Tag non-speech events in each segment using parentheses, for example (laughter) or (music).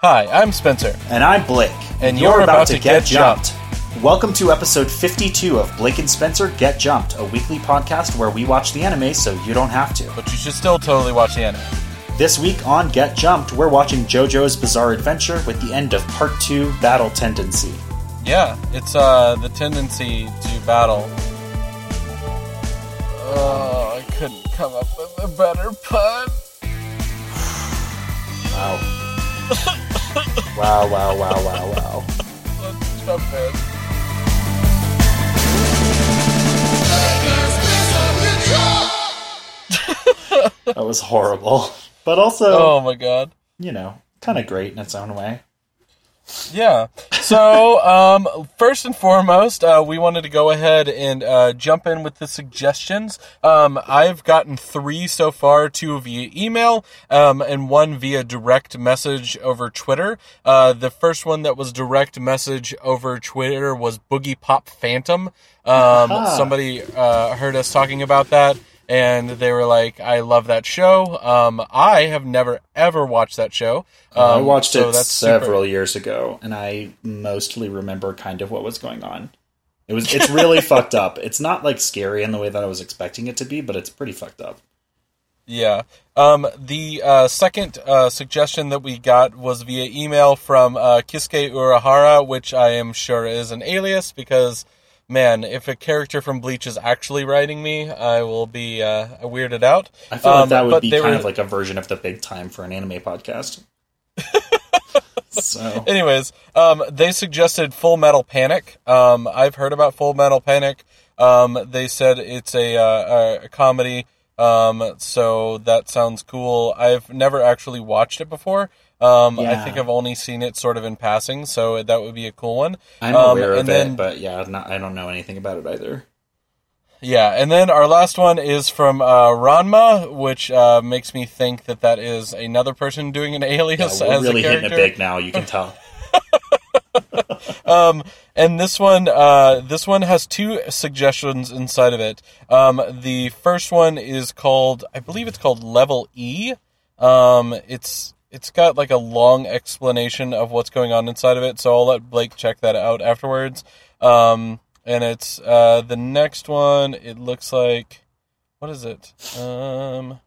Hi, I'm Spencer. And I'm Blake. And you're, about, to, get, jumped. Welcome to episode 52 of Blake and Spencer Get Jumped, a weekly podcast where we watch the anime so you don't have to. But you should still totally watch the anime. This week on Get Jumped, we're watching JoJo's Bizarre Adventure with the end of Part 2 Battle Tendency. Yeah, it's uh the tendency to battle. Oh, I couldn't come up with a better pun. (sighs) Wow. (laughs) wow, wow, wow, wow, wow. Let's jump. That was horrible. But also, Oh my god. you know, kind of great in its own way. Yeah. So, um, first and foremost, uh, we wanted to go ahead and uh, jump in with the suggestions. Um, I've gotten three so far, two via email, um, and one via direct message over Twitter. Uh, the first one that was direct message over Twitter was Boogiepop Phantom. Um, Aha. somebody uh, heard us talking about that. And they were like, "I love that show." Um, I have never ever watched that show. Um, I watched so it that's super- several years ago, and I mostly remember kind of what was going on. It was it's really (laughs) fucked up. It's not like scary in the way that I was expecting it to be, but it's pretty fucked up. Yeah. Um, the uh, second uh, suggestion that we got was via email from uh, Kisuke Urahara, which I am sure is an alias because, man, if a character from Bleach is actually writing me, I will be uh, weirded out. I feel Um, like that would be kind were- of like a version of the big time for an anime podcast. (laughs) so Anyways, um, they suggested Full Metal Panic. Um, I've heard about Full Metal Panic. Um, they said it's a, uh, a comedy, um, so that sounds cool. I've never actually watched it before. Um, I think I've only seen it sort of in passing, so that would be a cool one. I'm Um, aware of and it, but yeah, not, I don't know anything about it either. Yeah, and then our last one is from uh, Ranma, which uh, makes me think that that is another person doing an Yeah, alias we're as really a hitting it big now. You can tell. (laughs) Um, and this one, uh, this one has two suggestions inside of it. Um, the first one is called, I believe it's called Level E. Um, it's it's got like a long explanation of what's going on inside of it, so I'll let Blake check that out afterwards. Um, and it's uh, the next one. It looks like what is it? Um,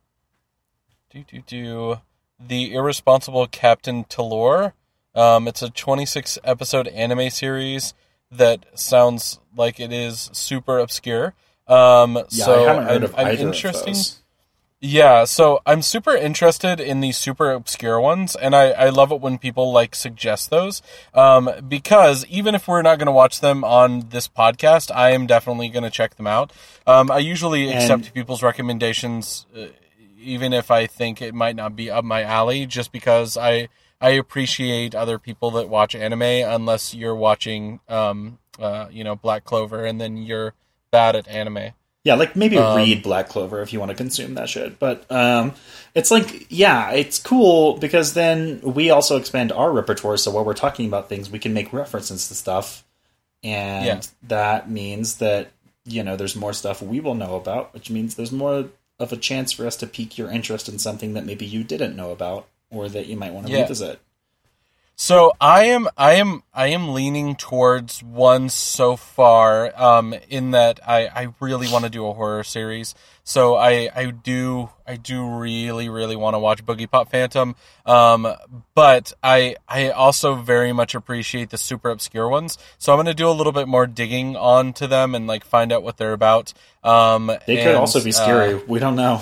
do do do the irresponsible Captain Tylor. Um, it's a 26 episode anime series that sounds like it is super obscure. Um, Yeah, so I haven't heard I'm, of I'm interesting. of those. Yeah, so I'm super interested in these super obscure ones, and I, I love it when people like suggest those. Um, because even if we're not going to watch them on this podcast, I am definitely going to check them out. Um, I usually And- accept people's recommendations, uh, even if I think it might not be up my alley, just because I I appreciate other people that watch anime, unless you're watching, um, uh, you know, Black Clover, and then you're bad at anime. Yeah, like maybe Um, read Black Clover if you want to consume that shit. But um, it's like, yeah, it's cool because then we also expand our repertoire. So while we're talking about things, we can make references to stuff, and Yeah. that means that you know there's more stuff we will know about, which means there's more of a chance for us to pique your interest in something that maybe you didn't know about or that you might want to Yeah. revisit. So I am I am I am leaning towards one so far um in that I I really want to do a horror series. So I I do I do really really want to watch Boogiepop Phantom. Um but I I also very much appreciate the super obscure ones. So I'm going to do a little bit more digging onto them and like find out what they're about. Um They could and, also be uh, scary. we don't know.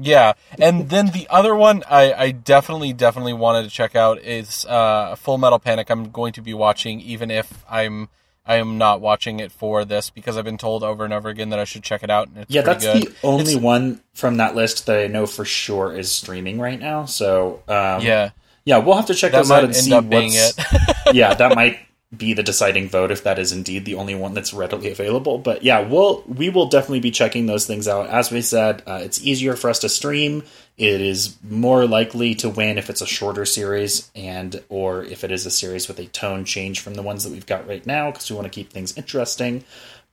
Yeah, and then the other one I, I definitely definitely wanted to check out is uh, Full Metal Panic. I'm going to be watching even if I'm I am not watching it for this because I've been told over and over again that I should check it out. And it's Yeah, that's good. the only It's- one from that list that I know for sure is streaming right now. So um, yeah. Yeah, we'll have to check That those out and end see up being what's. it. (laughs) yeah, that might be the deciding vote if that is indeed the only one that's readily available. But yeah, we'll we will definitely be checking those things out. As we said, uh, it's easier for us to stream. It is more likely to win if it's a shorter series and or if it is a series with a tone change from the ones that we've got right now because we want to keep things interesting.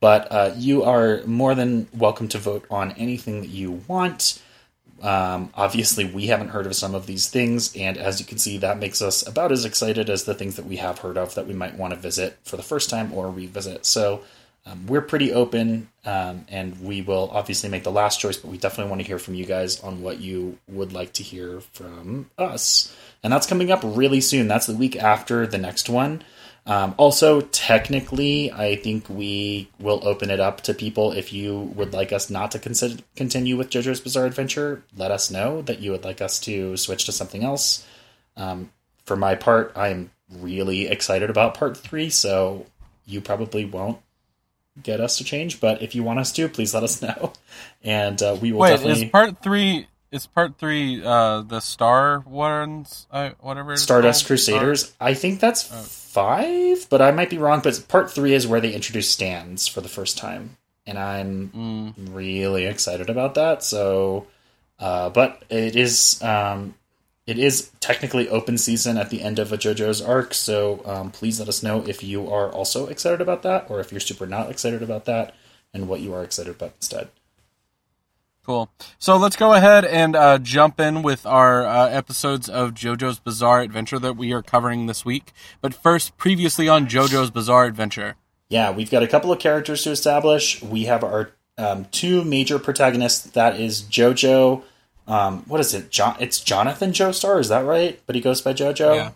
But uh, you are more than welcome to vote on anything that you want Um, obviously, we haven't heard of some of these things, and as you can see, that makes us about as excited as the things that we have heard of that we might want to visit for the first time or revisit. So um, we're pretty open, um, and we will obviously make the last choice, but we definitely want to hear from you guys on what you would like to hear from us. And that's coming up really soon. That's the week after the next one. Um, also, technically, I think we will open it up to people. If you would like us not to consider, continue with JoJo's Bizarre Adventure, let us know that you would like us to switch to something else. Um, for my part, I'm really excited about part three, so you probably won't get us to change. But if you want us to, please let us (laughs) know, and uh, we will. Wait, definitely... is part three? Is part three uh, the Star ones? Uh, whatever. Stardust called? Crusaders. Star? I think that's. Oh five, but I might be wrong. But part three is where they introduce stands for the first time, and I'm mm. really excited about that. So, uh, but it is um, it is technically open season at the end of a JoJo's arc. So um, please let us know if you are also excited about that, or if you're super not excited about that, and what you are excited about instead. Cool. So let's go ahead and uh, jump in with our uh, episodes of JoJo's Bizarre Adventure that we are covering this week. But first, previously on JoJo's Bizarre Adventure. Yeah, we've got a couple of characters to establish. We have our um, two major protagonists. That is JoJo. Um, what is it? John? It's Jonathan Joestar. Is that right? But he goes by JoJo. Yeah.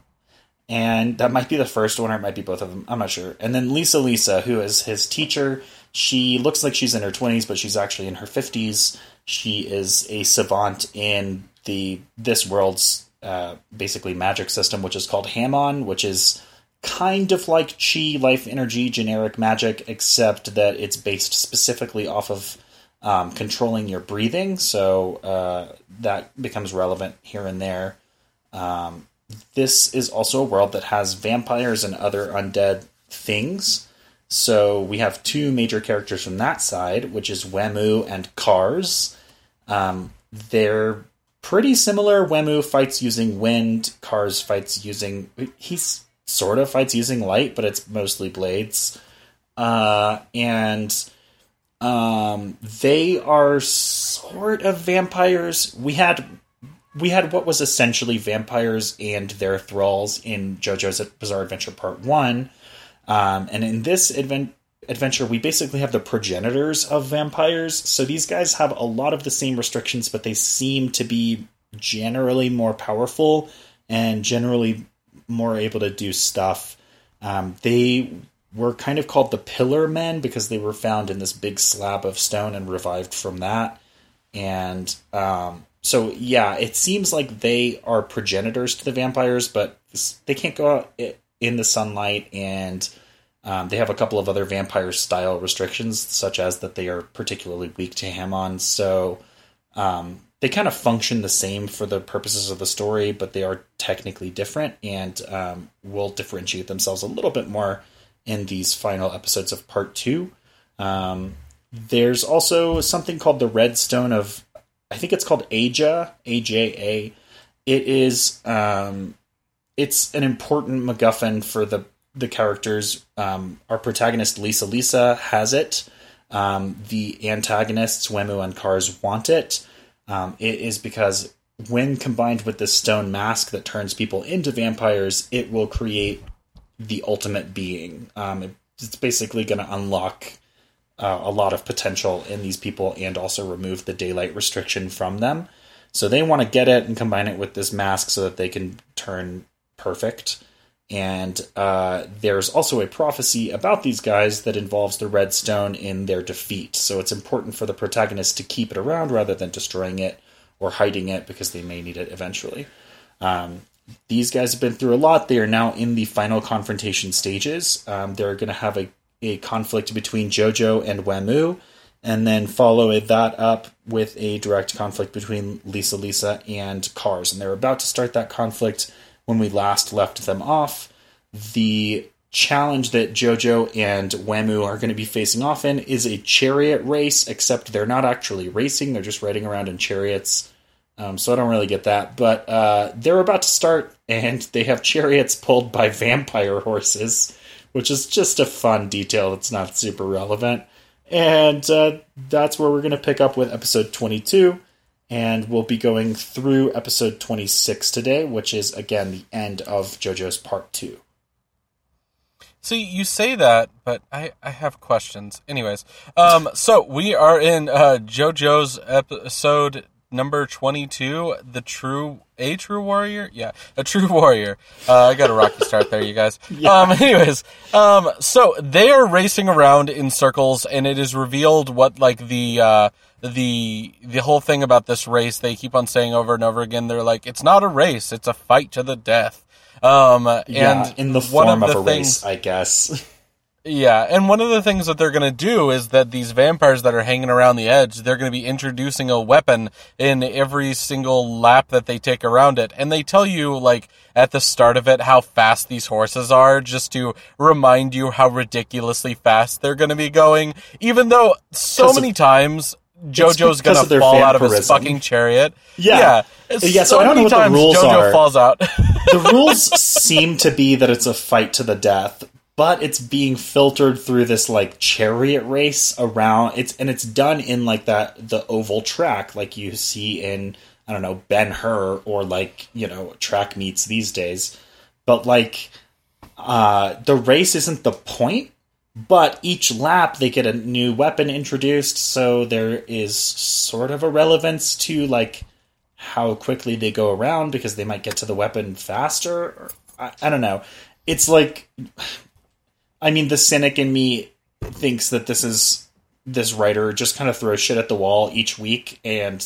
And that might be the first one, or it might be both of them. I'm not sure. And then Lisa Lisa, who is his teacher. She looks like she's in her 20s, but she's actually in her 50s. She is a savant in the this world's uh, basically magic system, which is called Hamon, which is kind of like Chi life energy generic magic, except that it's based specifically off of um, controlling your breathing. So uh, that becomes relevant here and there. Um, this is also a world that has vampires and other undead things. So we have two major characters from that side, which is Wemu and Kars. Um, they're pretty similar. Wemu fights using wind. Kars fights using. He's sort of fights using light, but it's mostly blades. Uh, and um, they are sort of vampires. We had we had what was essentially vampires and their thralls in JoJo's Bizarre Adventure Part One, um, and in this advent adventure, we basically have the progenitors of vampires. So these guys have a lot of the same restrictions, but they seem to be generally more powerful and generally more able to do stuff. Um, they were kind of called the Pillar Men because they were found in this big slab of stone and revived from that. And um, so, yeah, it seems like they are progenitors to the vampires, but they can't go out in the sunlight and um, they have a couple of other vampire style restrictions, such as that they are particularly weak to Hamon. So um, they kind of function the same for the purposes of the story, but they are technically different and um, will differentiate themselves a little bit more in these final episodes of part two. Um, there's also something called the Red Stone of, I think it's called Aja, A J A. It is, um, it's an important MacGuffin for the the characters. Um, our protagonist Lisa Lisa has it. Um, the antagonists Wemu and Kars want it. Um, it is because when combined with this stone mask that turns people into vampires, it will create the ultimate being. Um, it's basically going to unlock uh, a lot of potential in these people and also remove the daylight restriction from them. So they want to get it and combine it with this mask so that they can turn perfect. And uh, there's also a prophecy about these guys that involves the Red Stone in their defeat. So it's important for the protagonist to keep it around rather than destroying it or hiding it because they may need it eventually. Um, these guys have been through a lot. They are now in the final confrontation stages. Um, they're going to have a, a conflict between JoJo and Wemu, and then follow that up with a direct conflict between Lisa Lisa and Kars. And they're about to start that conflict when we last left them off. The challenge that JoJo and Wemu are going to be facing off in is a chariot race, except they're not actually racing, they're just riding around in chariots. Um, so I don't really get that. But uh, they're about to start, and they have chariots pulled by vampire horses, which is just a fun detail that's not super relevant. And uh, that's where we're going to pick up with episode 22. And we'll be going through episode 26 today, which is again the end of JoJo's part two. See, you say that, but I, I have questions. Anyways, um, so we are in uh, JoJo's episode number 22, The True, A True Warrior? Yeah, A True (laughs) Warrior. Uh, I got a rocky start there, you guys. (laughs) Yeah. Um, anyways, um, so they are racing around in circles, and it is revealed what, like, the, uh, the the whole thing about this race they keep on saying over and over again they're like it's not a race it's a fight to the death um, yeah, and in the form of, of a things, race, I guess. (laughs) Yeah, and one of the things that they're going to do is that these vampires that are hanging around the edge, they're going to be introducing a weapon in every single lap that they take around it. And they tell you, like, at the start of it, how fast these horses are, just to remind you how ridiculously fast they're going to be going. Even though so many of, times JoJo's going to fall out of his fucking chariot. Yeah. Yeah, uh, yeah so, so I don't know what the rules JoJo are. falls out. the rules (laughs) seem to be that it's a fight to the death, but it's being filtered through this like chariot race around it's and it's done in like that the oval track like you see in I don't know Ben Hur or like you know track meets these days, but like uh, the race isn't the point. But each lap they get a new weapon introduced, so there is sort of a relevance to like how quickly they go around because they might get to the weapon faster. I, I don't know. It's like, I mean, the cynic in me thinks that this is this writer just kind of throws shit at the wall each week and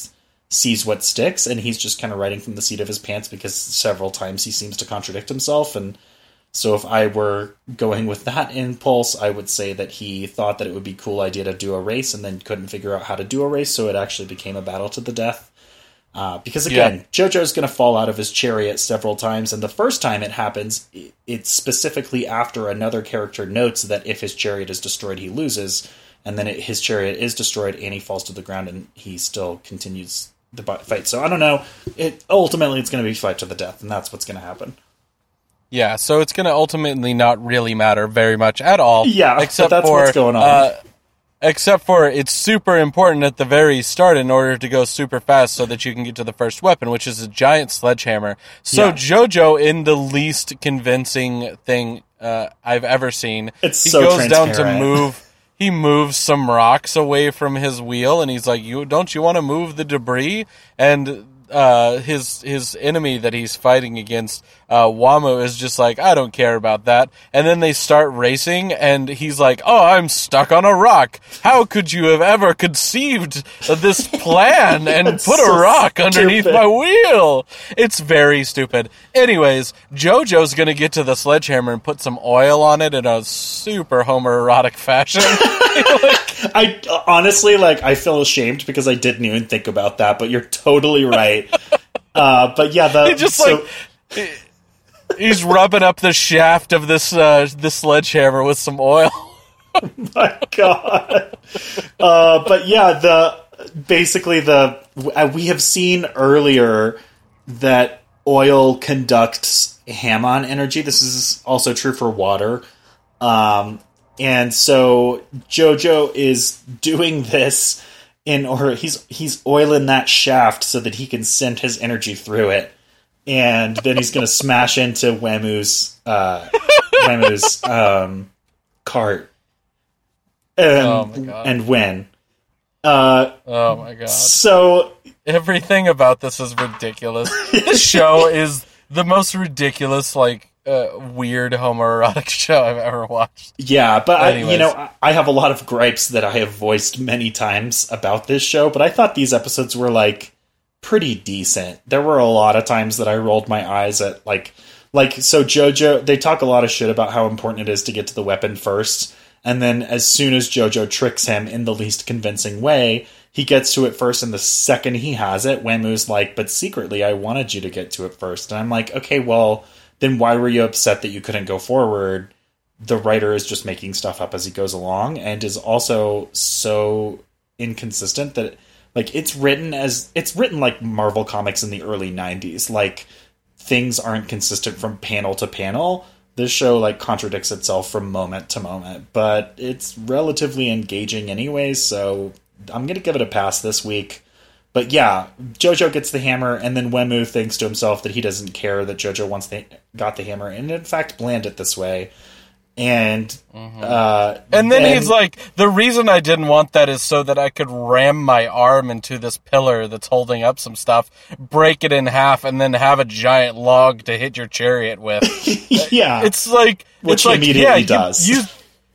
sees what sticks, and he's just kind of writing from the seat of his pants because several times he seems to contradict himself. And so, if I were going with that impulse, I would say that he thought that it would be a cool idea to do a race and then couldn't figure out how to do a race, so it actually became a battle to the death. Uh, because again, yeah. JoJo's going to fall out of his chariot several times, and the first time it happens, it's specifically after another character notes that if his chariot is destroyed, he loses, and then it, his chariot is destroyed and he falls to the ground, and he still continues the fight. So I don't know. It ultimately it's going to be fight to the death, and that's what's going to happen. Yeah, so it's going to ultimately not really matter very much at all. Yeah, except that's for, what's going on. Uh, except for it's super important at the very start in order to go super fast so that you can get to the first weapon, which is a giant sledgehammer. So yeah. JoJo, in the least convincing thing uh, I've ever seen, it's he so goes down to move. He moves some rocks away from his wheel, and he's like, "You don't you want to move the debris?" And uh, his his enemy that he's fighting against, uh, Wamuu, is just like, I don't care about that. And then they start racing, and he's like, Oh, I'm stuck on a rock. How could you have ever conceived this (laughs) plan and put so a rock stupid. underneath my wheel? It's very stupid. Anyways, JoJo's gonna get to the sledgehammer and put some oil on it in a super homoerotic fashion. (laughs) (laughs) like, I honestly like I feel ashamed because I didn't even think about that, but you're totally right. uh, but yeah, the he just so, like he's rubbing up the shaft of this uh, this sledgehammer with some oil. oh (laughs) my god! Uh, but yeah, the basically the uh, we have seen earlier that oil conducts Hamon energy. This is also true for water. Um, and so Jojo is doing this in or he's he's oiling that shaft so that he can send his energy through it, and then he's gonna smash into Wamuu's uh, Wamuu's um, cart and oh and win. Uh, oh my god! So everything about this is ridiculous. (laughs) this show is the most ridiculous like uh, weird homoerotic (laughs) show I've ever watched. Yeah, but I, you know, I have a lot of gripes that I have voiced many times about this show, but I thought these episodes were like pretty decent. There were a lot of times that I rolled my eyes at like like so JoJo they talk a lot of shit about how important it is to get to the weapon first, and then as soon as JoJo tricks him in the least convincing way, he gets to it first, and the second he has it, Wamuu's like, "But secretly, I wanted you to get to it first. And I'm like, "Okay, well." then why were you upset that you couldn't go forward? The writer is just making stuff up as he goes along and is also so inconsistent that like it's written as it's written like Marvel comics in the early 90s. Like things aren't consistent from panel to panel. This show like contradicts itself from moment to moment, but it's relatively engaging anyways, so I'm going to give it a pass this week. But yeah, Jojo gets the hammer, and then Wemu thinks to himself that he doesn't care that Jojo once got the hammer, and in fact planned it this way. And Mm-hmm. uh, And then he's like, the reason I didn't want that is so that I could ram my arm into this pillar that's holding up some stuff, break it in half, and then have a giant log to hit your chariot with. (laughs) yeah, It's like, Which it's he like, immediately yeah, you- does. You,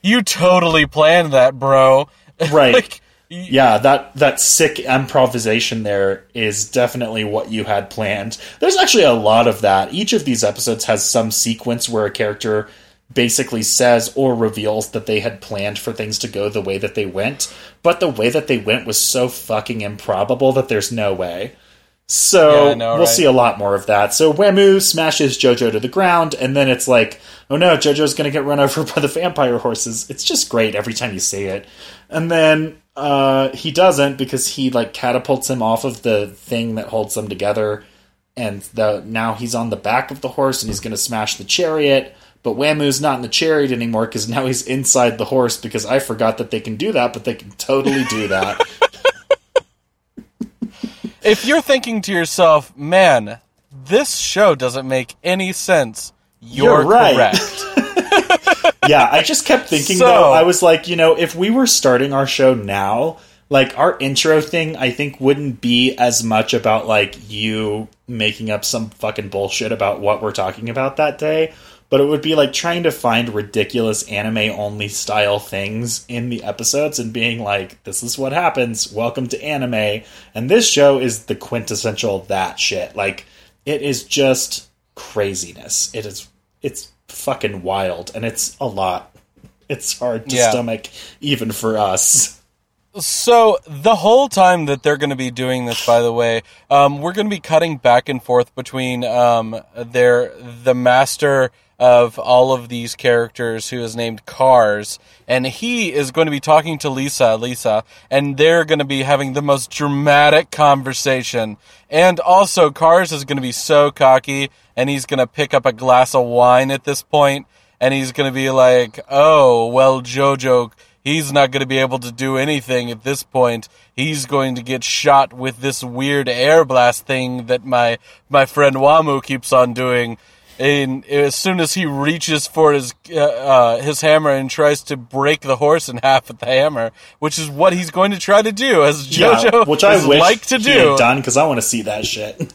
you, totally planned that, bro. (laughs) right. like, yeah, that that sick improvisation there is definitely what you had planned. There's actually a lot of that. Each of these episodes has some sequence where a character basically says or reveals that they had planned for things to go the way that they went, but the way that they went was so fucking improbable that there's no way. So Yeah, know, we'll right? see a lot more of that. So Wemu smashes Jojo to the ground, and then it's like, oh no, Jojo's gonna get run (laughs) over by the vampire horses. It's just great every time you see it. And then uh, he doesn't because he like catapults him off of the thing that holds them together, and the, now he's on the back of the horse and he's gonna smash the chariot. But Wamuu's not in the chariot anymore because now he's inside the horse because I forgot that they can do that, but they can totally do that. (laughs) if you're thinking to yourself, man, this show doesn't make any sense, you're, You're right. correct. (laughs) yeah, I just kept thinking So- though. I was like, you know, if we were starting our show now, like our intro thing, I think wouldn't be as much about like you making up some fucking bullshit about what we're talking about that day, but it would be like trying to find ridiculous anime only style things in the episodes and being like, this is what happens. Welcome to anime. And this show is the quintessential that shit. Like it is just craziness. It is it's fucking wild and it's a lot. It's hard to Yeah. stomach even for us. So the whole time that they're going to be doing this, by the way, um, we're going to be cutting back and forth between um, their the master of all of these characters, who is named Kars, and he is going to be talking to Lisa, Lisa, and they're going to be having the most dramatic conversation. And also, Kars is going to be so cocky, and he's going to pick up a glass of wine at this point, and he's going to be like, "Oh, well, Jojo." he's not going to be able to do anything at this point. He's going to get shot with this weird air blast thing that my my friend Wamuu keeps on doing. And as soon as he reaches for his uh, uh, his hammer and tries to break the horse in half with the hammer, which is what he's going to try to do, as JoJo which I is wish like to do. done because I want to see that shit.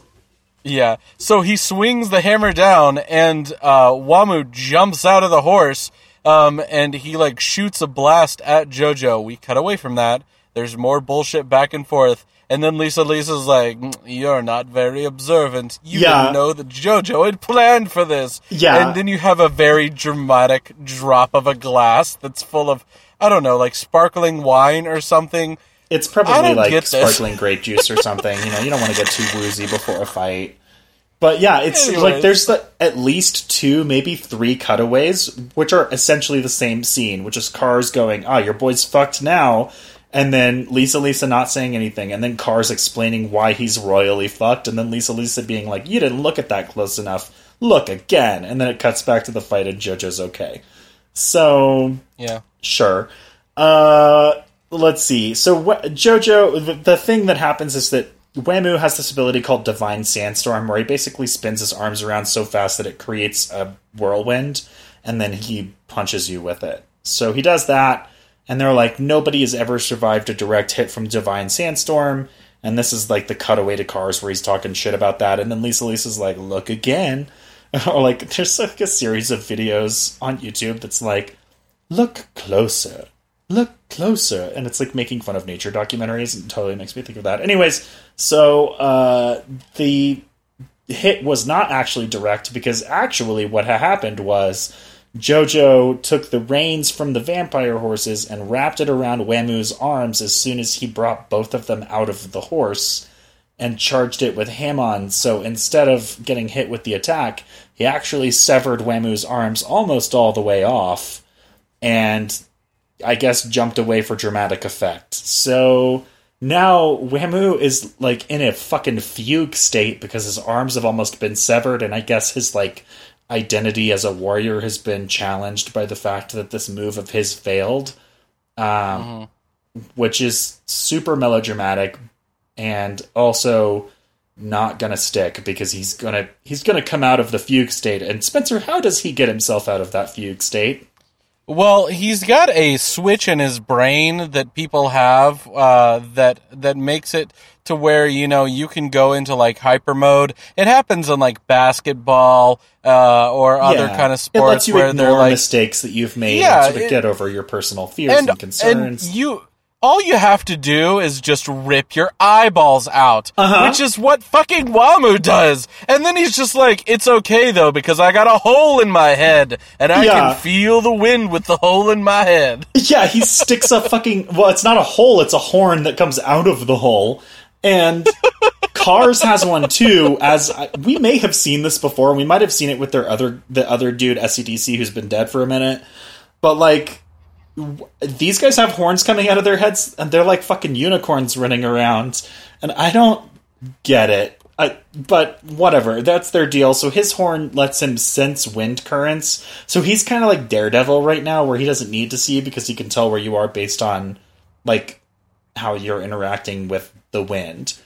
Yeah. So he swings the hammer down, and uh, Wamuu jumps out of the horse, um, and he like shoots a blast at JoJo. We cut away from that. There's more bullshit back and forth, and then Lisa Lisa's like, "Mm, "You're not very observant. You Yeah. didn't know that JoJo had planned for this." Yeah. And then you have a very dramatic drop of a glass that's full of I don't know, like sparkling wine or something. It's probably like sparkling grape juice or something. You know, you don't want to get too woozy before a fight. But yeah, it's Anyways. like there's the, at least two, maybe three cutaways, which are essentially the same scene, which is Kars going, "Ah, your boy's fucked now," and then Lisa Lisa not saying anything, and then Kars explaining why he's royally fucked, and then Lisa Lisa being like, "You didn't look at that close enough. Look again," and then it cuts back to the fight, and JoJo's okay. So Yeah. Sure. Uh, let's see. So wh- Jojo, the, the thing that happens is that Wemu has this ability called Divine Sandstorm, where he basically spins his arms around so fast that it creates a whirlwind, and then he punches you with it. So he does that, and they're like, nobody has ever survived a direct hit from Divine Sandstorm. And this is like the cutaway to Kars where he's talking shit about that, and then Lisa Lisa's like, "Look again," (laughs) or like there's like a series of videos on YouTube that's like, look closer. Look closer. And it's like making fun of nature documentaries. And totally makes me think of that. Anyways so uh the hit was not actually direct because actually what ha- happened was jojo took the reins from the vampire horses and wrapped it around Wamuu's arms as soon as he brought both of them out of the horse and charged it with Hamon. So instead of getting hit with the attack, he actually severed Wamuu's arms almost all the way off and I guess jumped away for dramatic effect. So now Wamuu is like in a fucking fugue state because his arms have almost been severed, and I guess his like identity as a warrior has been challenged by the fact that this move of his failed, um, which is super melodramatic. and also not gonna stick because he's gonna he's gonna come out of the fugue state. And Spencer, how does he get himself out of that fugue state? Well, he's got a switch in his brain that people have uh, that that makes it to where you know you can go into like hyper mode. It happens in like basketball uh, or other kind of sports it lets you where they're ignore like mistakes that you've made Yeah, and sort of it- get over your personal fears and, concerns. and you all you have to do is just rip your eyeballs out, Uh-huh. which is what fucking Wamuu does. And then he's just like, "It's okay though because I got a hole in my head and I Yeah. can feel the wind with the hole in my head." (laughs) Yeah, he sticks a fucking. Well, it's not a hole; it's a horn that comes out of the hole. And Kars has one too. As I, we may have seen this before, we might have seen it with their other the other dude Esidisi who's been dead for a minute. But like, these guys have horns coming out of their heads, and they're like fucking unicorns running around. And I don't get it. I, but whatever, that's their deal. So his horn lets him sense wind currents. So he's kind of like Daredevil right now, where he doesn't need to see because he can tell where you are based on like how you're interacting with the wind.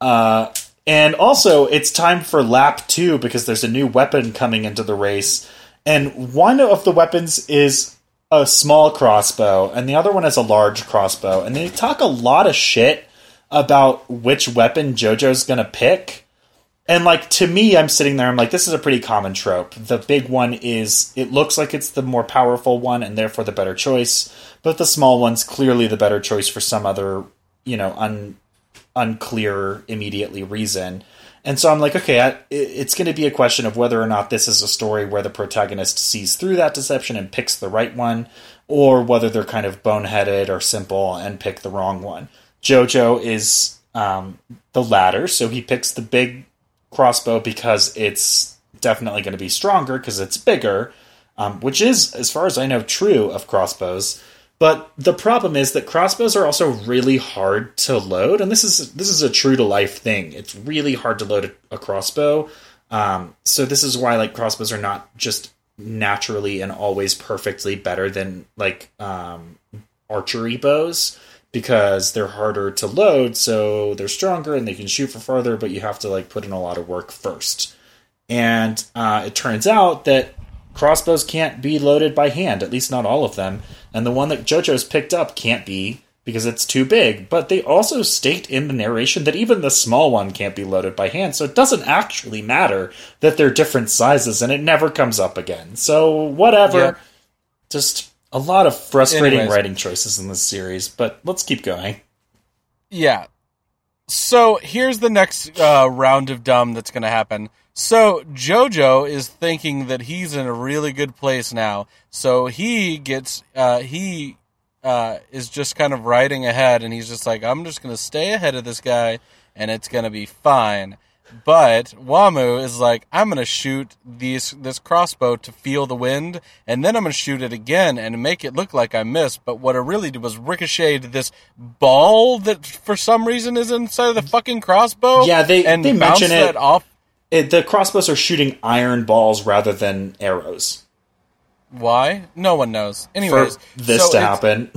Uh, and also, it's time for lap two because there's a new weapon coming into the race, and one of the weapons is a small crossbow, and the other one is a large crossbow. And they talk a lot of shit about which weapon JoJo's gonna pick. And like to me, I'm sitting there. I'm like, this is a pretty common trope. The big one is it looks like it's the more powerful one, and therefore the better choice. But the small one's clearly the better choice for some other, you know, un, unclear immediately reason. And so I'm like, okay, I, it's going to be a question of whether or not this is a story where the protagonist sees through that deception and picks the right one, or whether they're kind of boneheaded or simple and pick the wrong one. Jojo is um, the latter, so he picks the big crossbow because it's definitely going to be stronger because it's bigger, um, which is, as far as I know, true of crossbows. But the problem is that crossbows are also really hard to load, and this is this is a true to life thing. It's really hard to load a, a crossbow. Um, so this is why like crossbows are not just naturally and always perfectly better than like um, archery bows because they're harder to load, so they're stronger and they can shoot for farther, but you have to like put in a lot of work first. And uh, it turns out that crossbows can't be loaded by hand, at least not all of them. And the one that JoJo's picked up can't be because it's too big. But they also state in the narration that even the small one can't be loaded by hand, so it doesn't actually matter that they're different sizes and it never comes up again. So, whatever. Yep. Just a lot of frustrating Anyways. writing choices in this series, but let's keep going. Yeah. So here's the next uh, round of dumb that's going to happen. So Jojo is thinking that he's in a really good place now. So he gets uh, he uh, is just kind of riding ahead, and he's just like, I'm just going to stay ahead of this guy, and it's going to be fine. But Wamuu is like, I'm going to shoot these this crossbow to feel the wind, and then I'm going to shoot it again and make it look like I missed. But what I really did was ricocheted this ball that for some reason is inside of the fucking crossbow. Yeah, they- and they mention it. off. It, the crossbows are shooting iron balls rather than arrows Why? No one knows. for Anyways, this so to happen.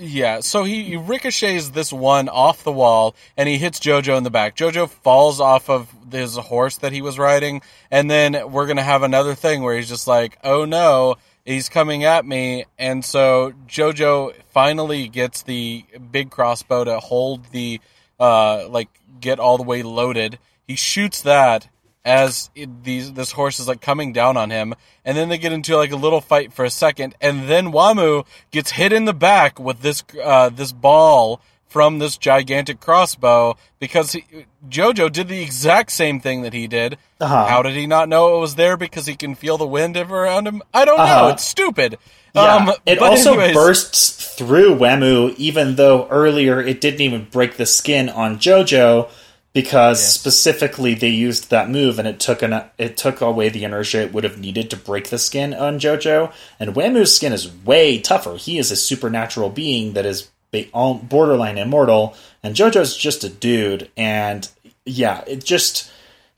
Yeah, so he, he ricochets this one off the wall and he hits Jojo in the back. Jojo falls off of his horse that he was riding, and then we're gonna have another thing where he's just like, "Oh no, he's coming at me!" And so Jojo finally gets the big crossbow to hold the uh like get all the way loaded. He shoots that as it, these this horse is like coming down on him, and then they get into like a little fight for a second, and then Wamuu gets hit in the back with this uh, this ball from this gigantic crossbow because he, Jojo did the exact same thing that he did. Uh-huh. How did he not know it was there? Because he can feel the wind around him. I don't know. Uh-huh. It's stupid. Yeah, Um, it also anyways- bursts through Wemu, even though earlier it didn't even break the skin on JoJo, because specifically they used that move and it took an it took away the inertia it would have needed to break the skin on JoJo. And Wemu's skin is way tougher. He is a supernatural being that is borderline immortal, and JoJo's just a dude. And yeah, it just.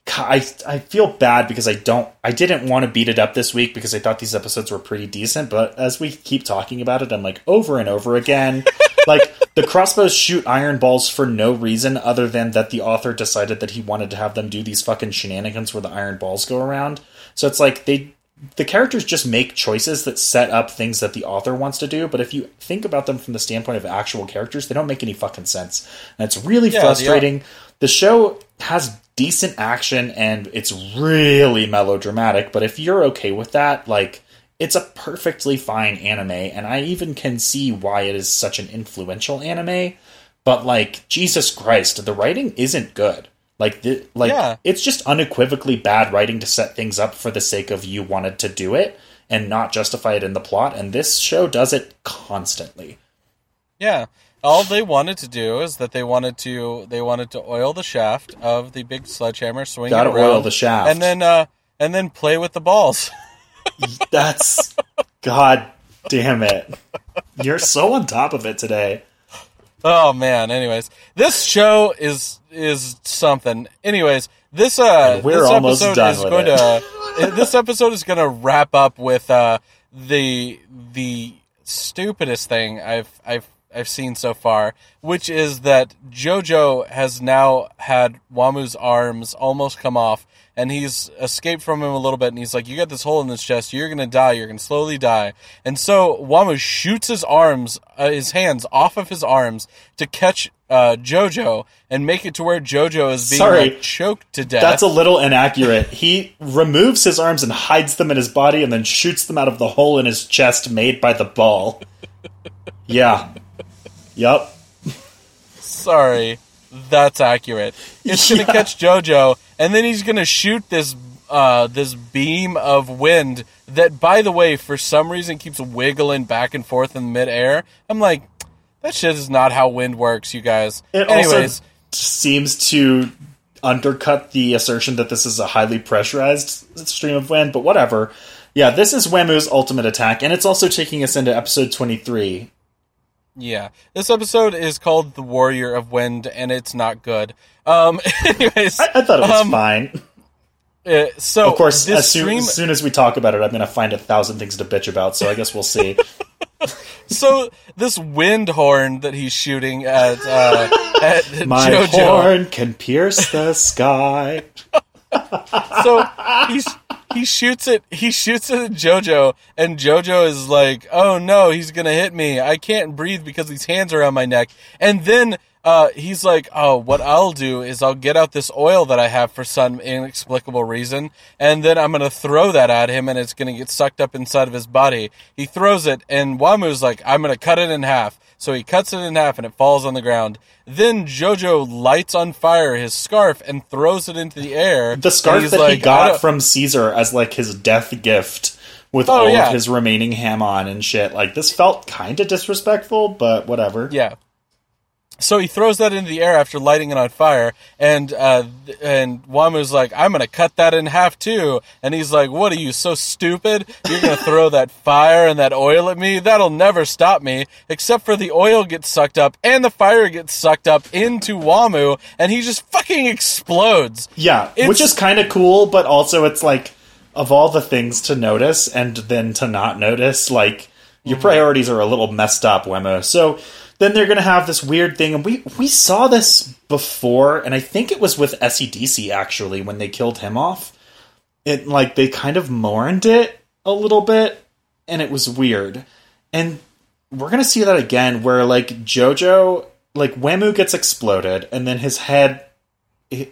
I, I feel bad because I don't I didn't want to beat it up this week because I thought these episodes were pretty decent, but as we keep talking about it, I'm like over and over again. Like the crossbows shoot iron balls for no reason other than that the author decided that he wanted to have them do these fucking shenanigans where the iron balls go around. So it's like they the characters just make choices that set up things that the author wants to do, but if you think about them from the standpoint of actual characters, they don't make any fucking sense. And it's really Yeah, frustrating. The, the show has decent action and it's really melodramatic, but if you're okay with that, like it's a perfectly fine anime and I even can see why it is such an influential anime, but like Jesus Christ, the writing isn't good. Like, the, like Yeah. it's just unequivocally bad writing to set things up for the sake of you wanted to do it and not justify it in the plot. And this show does it constantly. Yeah. All they wanted to do is that they wanted to they wanted to oil the shaft of the big sledgehammer, swing Gotta oil the shaft. and then uh, and then play with the balls. (laughs) That's God damn it! You're so on top of it today. Oh man. Anyways, this show is is something. Anyways, this uh we're this almost episode done is going it. to this episode is going to wrap up with uh the the stupidest thing I've I've I've seen so far, which is that JoJo has now had Wamuu's arms almost come off, and he's escaped from him a little bit, and he's like, "You got this hole in this chest. You're gonna die. You're gonna slowly die." And so Wamuu shoots his arms, uh, his hands off of his arms to catch uh, JoJo and make it to where JoJo is being Sorry. like, choked to death. That's a little inaccurate. He removes his arms and hides them in his body, and then shoots them out of the hole in his chest made by the ball. Yeah. Yup. Sorry, that's accurate. It's gonna Yeah. catch JoJo, and then he's gonna shoot this uh, this beam of wind that, by the way, for some reason keeps wiggling back and forth in midair. I'm like, that shit is not how wind works, you guys. It Anyways, also seems to undercut the assertion that this is a highly pressurized stream of wind, but whatever. Yeah, this is Wemu's ultimate attack, and it's also taking us into episode 23. Yeah, this episode is called "The Warrior of Wind," and it's not good. Um, (laughs) anyways, I, I thought it was um, fine. uh, so Of course, as soon, stream- as soon as we talk about it, I'm going to find a thousand things to bitch about, so I guess we'll see. (laughs) so this wind horn that he's shooting at uh, (laughs) at My JoJo. horn can pierce the sky. so he's he shoots it he shoots it at Jojo and Jojo is like, "Oh no, he's to hit me. I can't breathe because these hands are on my neck." And then uh, he's like, "Oh, what I'll do is I'll get out this oil that I have for some inexplicable reason, and then I'm going to throw that at him, and it's going to get sucked up inside of his body." He throws it, and Wamuu's like, "I'm going to cut it in half." So he cuts it in half, and it falls on the ground. Then Jojo lights on fire his scarf and throws it into the air. The scarf that like, he got from Caesar as like his death gift with Oh, all yeah. of his remaining Hamon and shit. Like this felt kind of disrespectful, but whatever. Yeah. So he throws that into the air after lighting it on fire, and uh, and Wamuu's like, "I'm gonna cut that in half too." And he's like, "What are you so stupid? You're gonna throw that (laughs) fire and that oil at me? That'll never stop me. Except for the oil gets sucked up and the fire gets sucked up into Wamuu, and he just fucking explodes." Yeah, It's- which is kind of cool, but also it's like of all the things to notice and then to not notice, like your Mm-hmm. priorities are a little messed up, Wemo. So then they're gonna have this weird thing, and we we saw this before, and I think it was with Esidisi actually when they killed him off. It like they kind of mourned it a little bit, and it was weird. And we're gonna see that again, where like Jojo, like Wemu gets exploded, and then his head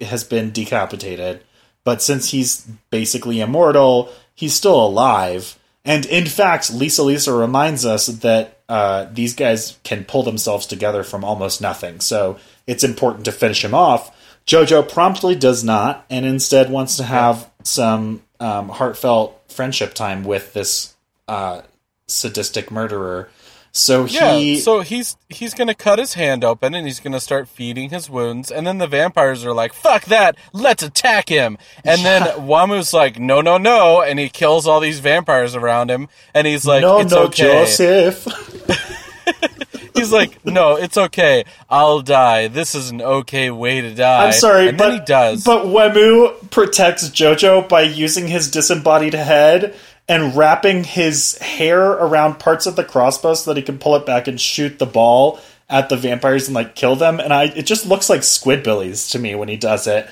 has been decapitated. But since he's basically immortal, he's still alive. And in fact, Lisa Lisa reminds us that uh, these guys can pull themselves together from almost nothing. So it's important to finish him off. Jojo promptly does not, and instead wants to have some um, heartfelt friendship time with this uh, sadistic murderer. So Yeah, he so he's he's gonna cut his hand open and he's gonna start feeding his wounds, and then the vampires are like, "Fuck that! Let's attack him!" And then (laughs) Wamuu's like, "No, no, no!" and he kills all these vampires around him, and he's like, no, "It's no, okay." Joseph. (laughs) (laughs) He's like, "No, it's okay. I'll die. This is an okay way to die." I'm sorry, and but then he does. But Wemu protects Jojo by using his disembodied head and wrapping his hair around parts of the crossbow so that he can pull it back and shoot the ball at the vampires and like kill them, and I it just looks like Squidbillies to me when he does it.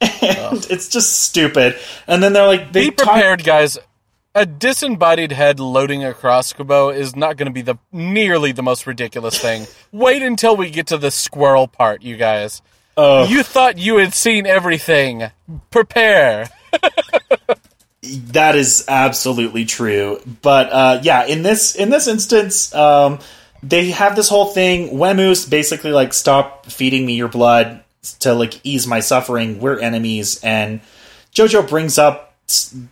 (laughs) And it's just stupid. And then they're like, they Be prepared, guys. A disembodied head loading a crossbow is not going to be the nearly the most ridiculous thing. (laughs) Wait until we get to the squirrel part, you guys. Ugh. You thought you had seen everything. Prepare. (laughs) That is absolutely true. But uh, yeah, in this in this instance, um, they have this whole thing. Wamuu's basically like stop feeding me your blood to like ease my suffering. We're enemies, and Jojo brings up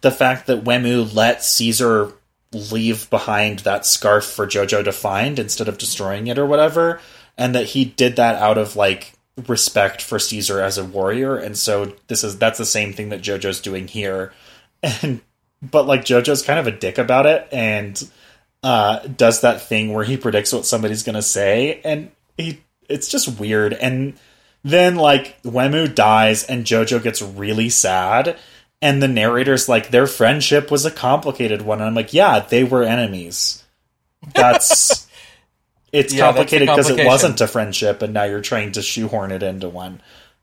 the fact that Wamuu let Caesar leave behind that scarf for Jojo to find instead of destroying it or whatever, and that he did that out of like respect for Caesar as a warrior. And so this is that's the same thing that Jojo's doing here and but like JoJo's kind of a dick about it and uh does that thing where he predicts what somebody's gonna say and he it's just weird. And then like Wamuu dies and JoJo gets really sad and the narrator's like their friendship was a complicated one. And I'm like yeah they were enemies. That's (laughs) it's Yeah, complicated because it wasn't a friendship and now you're trying to shoehorn it into one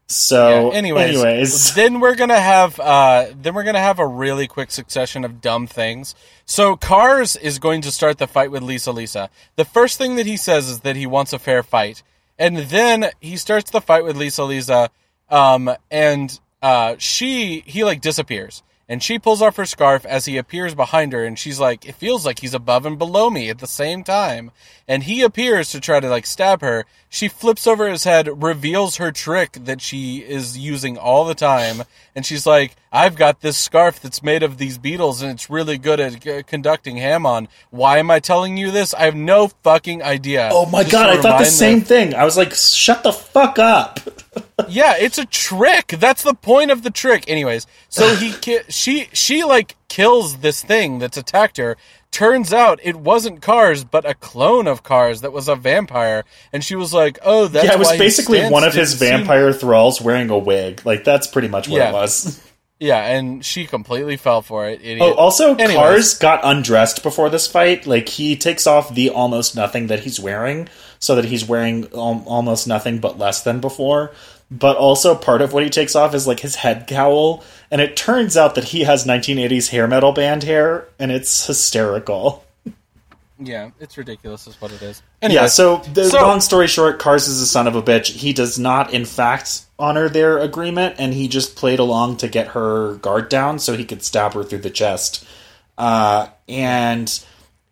so Yeah, anyways, anyways then we're gonna have uh, then we're gonna have a really quick succession of dumb things. So Kars is going to start the fight with Lisa Lisa. The first thing that he says is that he wants a fair fight, and then he starts the fight with Lisa Lisa, um, and uh, she he like disappears. And she pulls off her scarf as he appears behind her, and she's like, "It feels like he's above and below me at the same time." And he appears to try to like stab her. She flips over his head, reveals her trick that she is using all the time, and she's like, "I've got this scarf that's made of these beetles, and it's really good at uh, conducting Hamon. Why am I telling you this? I have no fucking idea." Oh my Just god, I thought the same thing. I was like, shut the fuck up. (laughs) yeah, it's a trick. That's the point of the trick. Anyways, so he ki- she she like kills this thing that's attacked her. Turns out it wasn't Kars, but a clone of Kars that was a vampire, and she was like, "Oh, that's yeah, it was basically one of his didn't seem- vampire thralls wearing a wig. Like that's pretty much what Yeah. it was. (laughs) Yeah, and she completely fell for it. Idiot. Oh, also, Anyways. Kars got undressed before this fight. Like he takes off the almost nothing that he's wearing, so that he's wearing al- almost nothing but less than before. But also, part of what he takes off is like his head cowl, and it turns out that he has 1980s hair metal band hair, and it's hysterical. Yeah, it's ridiculous, is what it is. Yeah, so the so- long story short, Kars is a son of a bitch. He does not, in fact, honor their agreement, and he just played along to get her guard down so he could stab her through the chest. Uh, and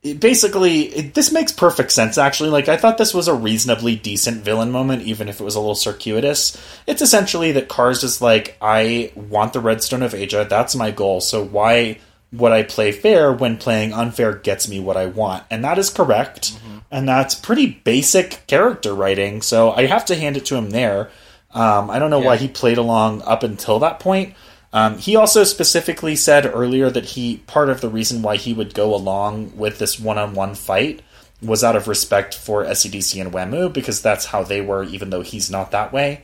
it basically, it, this makes perfect sense, actually. Like, I thought this was a reasonably decent villain moment, even if it was a little circuitous. It's essentially that Kars is like, I want the Redstone of Aja, that's my goal, so why would I play fair when playing unfair gets me what I want? And that is correct. And that's pretty basic character writing, so I have to hand it to him there. Um, I don't know why he played along up until that point. Um, he also specifically said earlier that he part of the reason why he would go along with this one-on-one fight was out of respect for Esidisi and Wamuu because that's how they were, even though he's not that way.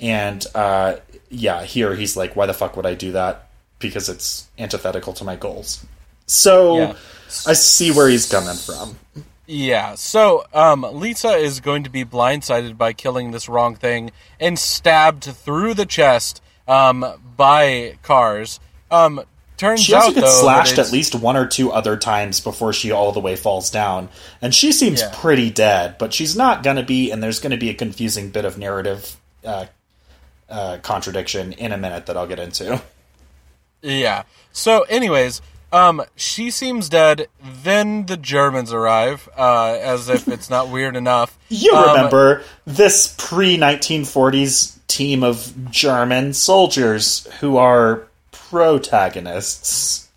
And uh, yeah, here he's like, "Why the fuck would I do that?" Because it's antithetical to my goals. So Yeah. I see where he's coming from. Yeah, so um, Lisa is going to be blindsided by killing this wrong thing and stabbed through the chest um, by Kars. Um, turns She also out gets though, slashed at least one or two other times before she all the way falls down, and she seems Yeah. pretty dead. But she's not going to be, and there's going to be a confusing bit of narrative uh, uh, contradiction in a minute that I'll get into. Yeah. So, anyways, um, she seems dead. Then the Germans arrive, uh, as if it's not weird enough. (laughs) You Um, remember this pre 1940s team of German soldiers who are protagonists.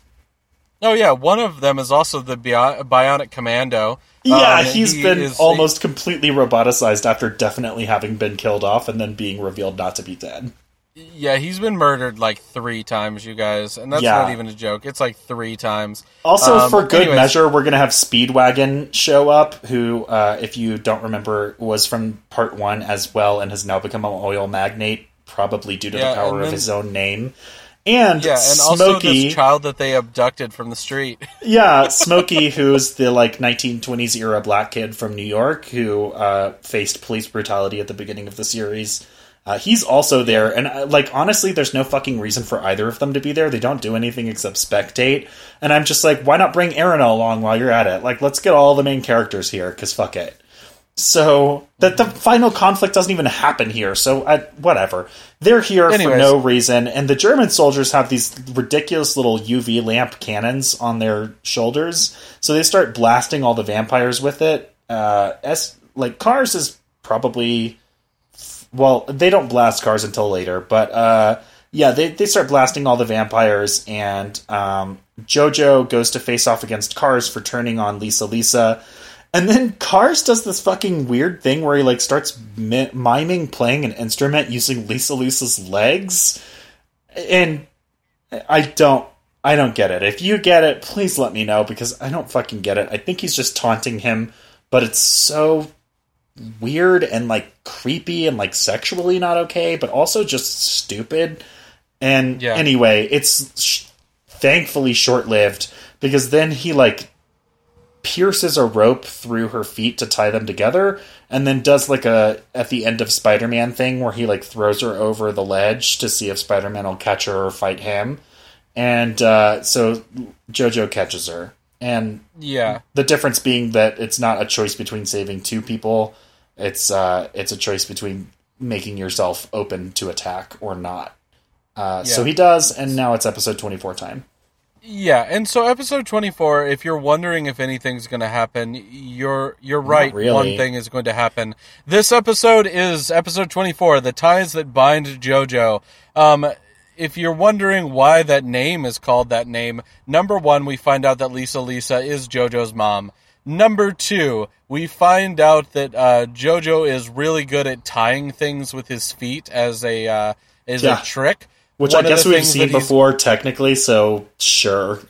Oh yeah, one of them is also the Bio- Bionic Commando. Yeah, Um, he's he been is- almost completely roboticized after definitely having been killed off and then being revealed not to be dead. Yeah, he's been murdered like three times, you guys, and that's Yeah. not even a joke. It's like three times. Also, Um, for good anyways, measure, we're going to have Speedwagon show up, who, uh, if you don't remember, was from part one as well and has now become an oil magnate, probably due to Yeah, the power and of his own name. And Yeah, and Smokey, also this child that they abducted from the street. (laughs) yeah, Smokey, who's the like 1920s era black kid from New York who uh, faced police brutality at the beginning of the series. Uh, he's also there, and uh, like honestly, there's no fucking reason for either of them to be there. They don't do anything except spectate, and I'm just like, why not bring Aaron along while you're at it? Like, let's get all the main characters here, because fuck it. So that the final conflict doesn't even happen here. So I, whatever, they're here for no reason, and the German soldiers have these ridiculous little UV lamp cannons on their shoulders. So they start blasting all the vampires with it. Uh, as like Kars is probably well, they don't blast Kars until later, but uh, yeah, they, they start blasting all the vampires, and um, Jojo goes to face off against Kars for turning on Lisa Lisa. And then Kars does this fucking weird thing where he like starts mi- miming playing an instrument using Lisa Lisa's legs, and I don't I don't get it. If you get it, please let me know because I don't fucking get it. I think he's just taunting him, but it's so weird and like creepy and like sexually not okay, but also just stupid. And Yeah. anyway, it's sh- thankfully short lived because then he like pierces a rope through her feet to tie them together and then does like a at the end of Spider-Man thing where he like throws her over the ledge to see if Spider-Man will catch her or fight him. And uh, so Jojo catches her. And Yeah. the difference being that it's not a choice between saving two people it's uh it's a choice between making yourself open to attack or not uh so he does and now it's episode 24 time Yeah, and so episode 24, if you're wondering if anything's going to happen, you're you're right. really. One thing is going to happen. This episode is episode 24, The Ties That Bind JoJo. Um if you're wondering why that name is called that name, number 1, we find out that Lisa Lisa is JoJo's mom. Number 2, we find out that uh, JoJo is really good at tying things with his feet as a uh, as Yeah. a trick. which One i guess we've seen before technically so sure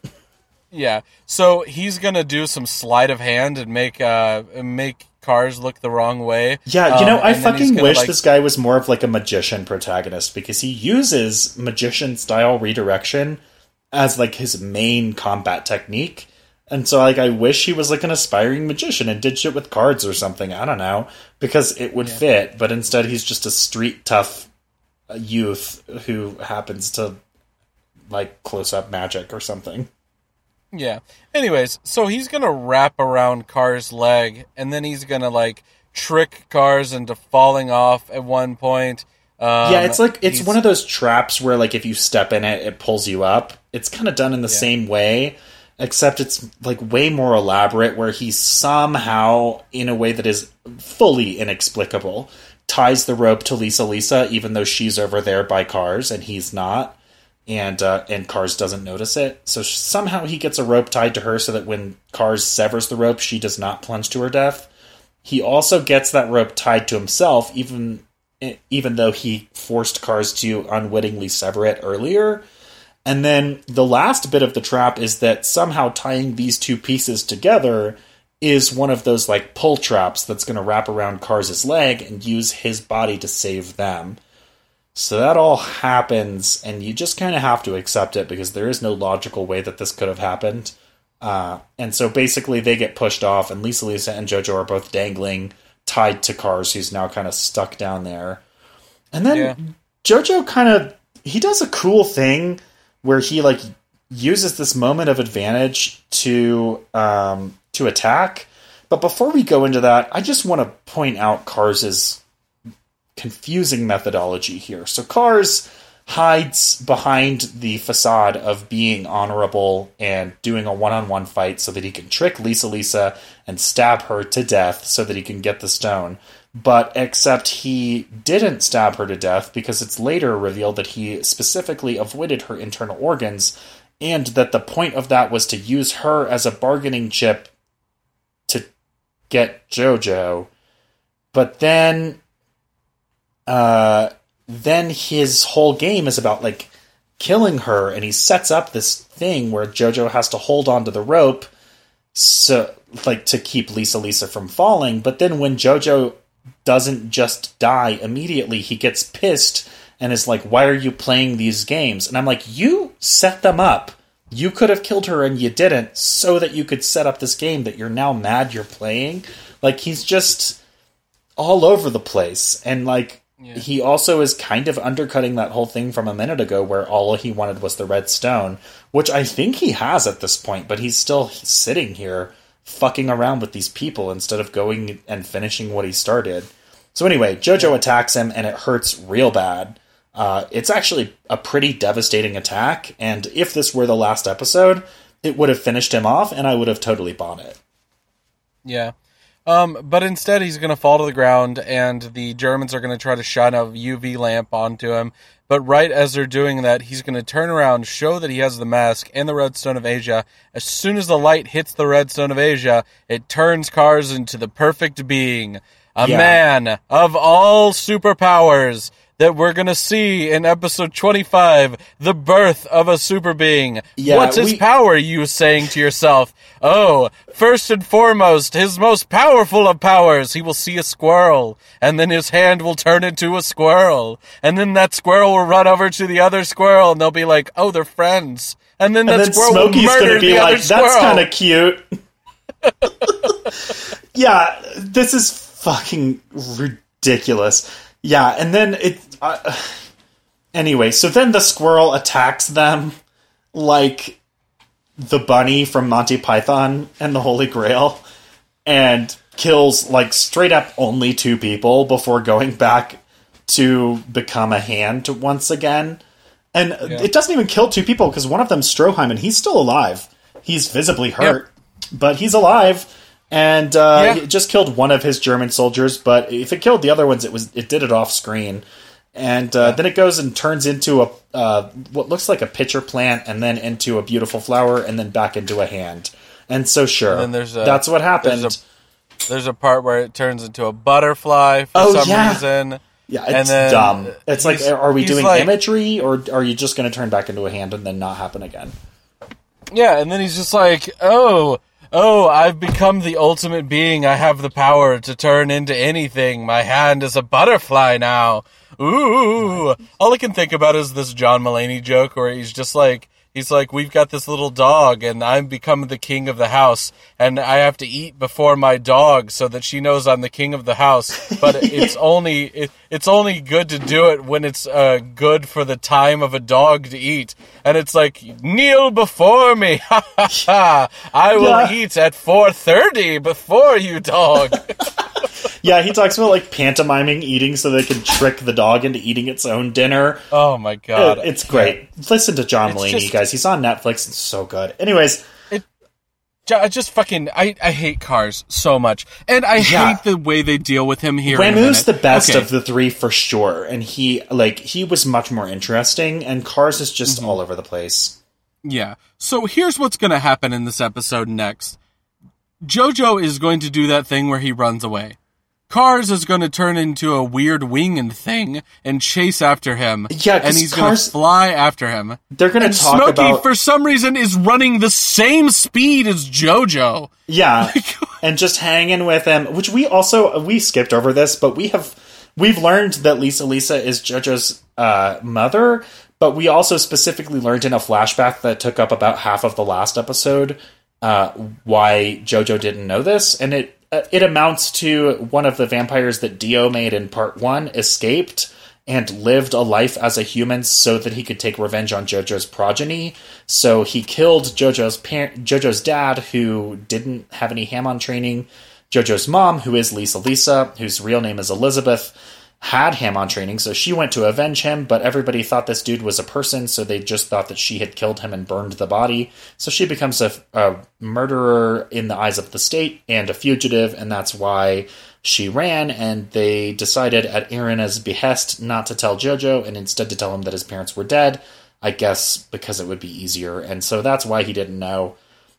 Yeah. So he's gonna do some sleight of hand and make uh make Kars look the wrong way. yeah you know Um, i and then he's fucking wish like- this guy was more of like a magician protagonist because he uses magician style redirection as like his main combat technique and so like i wish he was like an aspiring magician and did shit with cards or something. I don't know. Because it would fit but instead he's just a street tough youth who happens to like close up magic or something. Yeah. Anyways, so he's gonna wrap around Kar's leg, and then he's gonna like trick Kars into falling off at one point. Um, yeah it's like it's one of those traps where like if you step in it it pulls you up. It's kind of done in the same way except it's like way more elaborate where he somehow in a way that is fully inexplicable ties the rope to lisa lisa even though she's over there by Kars and he's not and uh, and Kars doesn't notice it. So somehow he gets a rope tied to her so that when Kars severs the rope she does not plunge to her death. He also gets that rope tied to himself even even though he forced Kars to unwittingly sever it earlier and then the last bit of the trap is that somehow tying these two pieces together is one of those like pull traps that's going to wrap around Kars' leg and use his body to save them. So that all happens, and you just kind of have to accept it because there is no logical way that this could have happened. Uh, and so basically, they get pushed off, and Lisa Lisa and JoJo are both dangling, tied to Kars, who's now kind of stuck down there. And then Yeah. JoJo kind of he does a cool thing where he like uses this moment of advantage to um, to attack. But before we go into that, I just want to point out Kars's confusing methodology here. So Kars hides behind the facade of being honorable and doing a one-on-one fight so that he can trick Lisa Lisa and stab her to death so that he can get the stone. But except he didn't stab her to death because it's later revealed that he specifically avoided her internal organs and that the point of that was to use her as a bargaining chip to get Jojo. But then uh then his whole game is about like killing her and he sets up this thing where Jojo has to hold onto the rope so like to keep Lisa Lisa from falling but then when Jojo doesn't just die immediately he gets pissed and is like, "Why are you playing these games?" And I'm like, "You set them up. You could have killed her and you didn't, so that you could set up this game that you're now mad you're playing." Like he's just all over the place, and like yeah. he also is kind of undercutting that whole thing from a minute ago, where all he wanted was the red stone, which I think he has at this point, but he's still sitting here fucking around with these people instead of going and finishing what he started. So anyway, Jojo attacks him and it hurts real bad. Uh, it's actually a pretty devastating attack, and if this were the last episode, it would have finished him off, and I would have totally bought it. Yeah. Um, but instead, he's going to fall to the ground, and the Germans are going to try to shine a UV lamp onto him. But right as they're doing that, he's going to turn around, show that he has the mask and the Redstone of Aja. As soon as the light hits the Redstone of Aja, it turns Kars into the perfect being. A yeah. man of all superpowers that we're going to see in episode 25 the birth of a super being. Yeah, What's his we... power, you saying to yourself? Oh, first and foremost, his most powerful of powers. He will see a squirrel, and then his hand will turn into a squirrel. And then that squirrel will run over to the other squirrel, and they'll be like, oh, they're friends. And then that and then squirrel Smokey's will murder be the like, That's kind of cute. (laughs) (laughs) yeah, this is fucking ridiculous. Yeah, and then it. Uh, (sighs) anyway, so then the squirrel attacks them like the bunny from Monty Python and the Holy Grail and kills like straight up only two people before going back to become a hand once again. And yeah. it doesn't even kill two people because one of them's Stroheim and he's still alive. He's visibly hurt, yep. but he's alive and uh, yeah. it just killed one of his German soldiers. But if it killed the other ones, it was it did it off screen, and uh, yeah. then it goes and turns into a uh, what looks like a pitcher plant, and then into a beautiful flower, and then back into a hand. And so sure, and there's a, that's what happened. There's a, there's a, part where it turns into a butterfly for oh, some yeah. reason. Yeah, it's dumb. It's like, are we doing like, imagery, or are you just going to turn back into a hand and then not happen again? Yeah, and then he's just like, "Oh, Oh, I've become the ultimate being. I have the power to turn into anything. My hand is a butterfly now. Ooh. All I can think about is this John Mulaney joke where he's just like, he's like, we've got this little dog and I'm become the king of the house and I have to eat before my dog so that she knows I'm the king of the house. But (laughs) it's only, it, it's only good to do it when it's uh, good for the time of a dog to eat. And it's like, kneel before me. (laughs) Ha ha ha. I will yeah. eat at 4.30 before you, dog. (laughs) yeah, he talks about like pantomiming eating so they can trick the dog into eating its own dinner. Oh my god, it, it's great. Listen to John it's Mulaney, just, guys. He's on Netflix. It's so good. Anyways. It, I just fucking I, I hate Kars so much, and I yeah. hate the way they deal with him here. Wamuu's the best okay. of the three for sure, and he like he was much more interesting, and Kars is just mm-hmm. all over the place. Yeah. So here's what's going to happen in this episode next. Jojo is going to do that thing where he runs away. Kars is going to turn into a weird winged thing and chase after him. Yeah, and he's going to fly after him. They're going to talk Smokey, about. for some reason, is running the same speed as JoJo. Yeah, (laughs) and just hanging with him. Which we also we skipped over this, but we have we've learned that Lisa Lisa is JoJo's uh, mother. But we also specifically learned in a flashback that took up about half of the last episode uh, why JoJo didn't know this, and it uh, it amounts to one of the vampires that Dio made in part one escaped and lived a life as a human so that he could take revenge on JoJo's progeny. So he killed JoJo's JoJo's dad, who didn't have any Hamon training. JoJo's mom, who is Lisa Lisa, whose real name is Elizabeth, had Hamon training, so she went to avenge him, but everybody thought this dude was a person, so they just thought that she had killed him and burned the body. So she becomes a, a murderer in the eyes of the state and a fugitive, and that's why she ran, and they decided at Erina's behest not to tell Jojo and instead to tell him that his parents were dead. I guess because it would be easier, and so that's why he didn't know.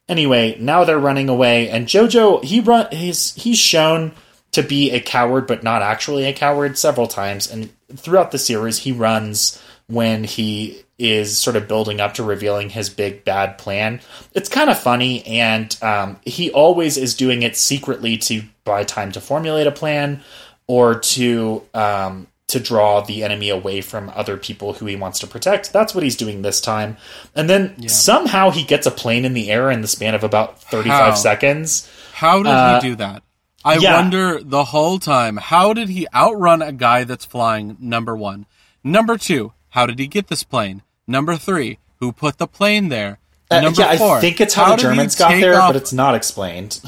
Anyway, now they're running away, and Jojo he run he's he's shown to be a coward but not actually a coward several times and throughout the series he runs when he is sort of building up to revealing his big bad plan it's kind of funny and um, he always is doing it secretly to buy time to formulate a plan or to um, to draw the enemy away from other people who he wants to protect. That's what he's doing this time. And then somehow he gets a plane in the air in the span of about 35 How? seconds. How did Uh, he do that? I yeah. wonder the whole time. How did he outrun a guy that's flying? Number one. Number two. How did he get this plane? Number three. Who put the plane there? Uh, Number yeah, four. I think it's how, did the Germans got there, off- but it's not explained.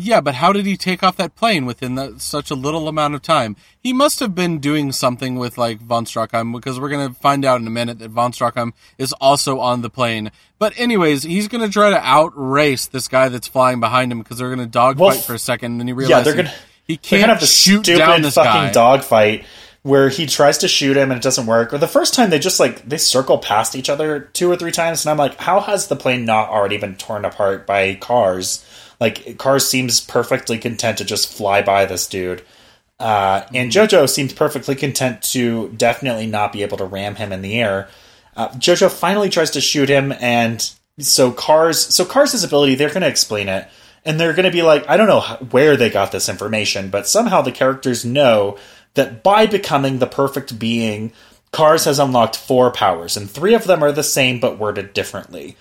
Yeah, but how did he take off that plane within that, such a little amount of time? He must have been doing something with like von Stroheim because we're going to find out in a minute that von Stroheim is also on the plane. But anyways, he's going to try to outrace this guy that's flying behind him because they're going to dogfight Well, for a second, and then he realizes Yeah, they're gonna he they're can't gonna have this shoot stupid down this fucking guy. dogfight where he tries to shoot him and it doesn't work. Or the first time they just like they circle past each other two or three times, and I'm like, how has the plane not already been torn apart by Kars? Like Kars seems perfectly content to just fly by this dude. Uh, and Jojo seems perfectly content to definitely not be able to ram him in the air. Uh, Jojo finally tries to shoot him, and so Kars, so Kars' ability, they're going to explain it, and they're going to be like, I don't know where they got this information, but somehow the characters know that by becoming the perfect being, Kars has unlocked four powers, and three of them are the same but worded differently.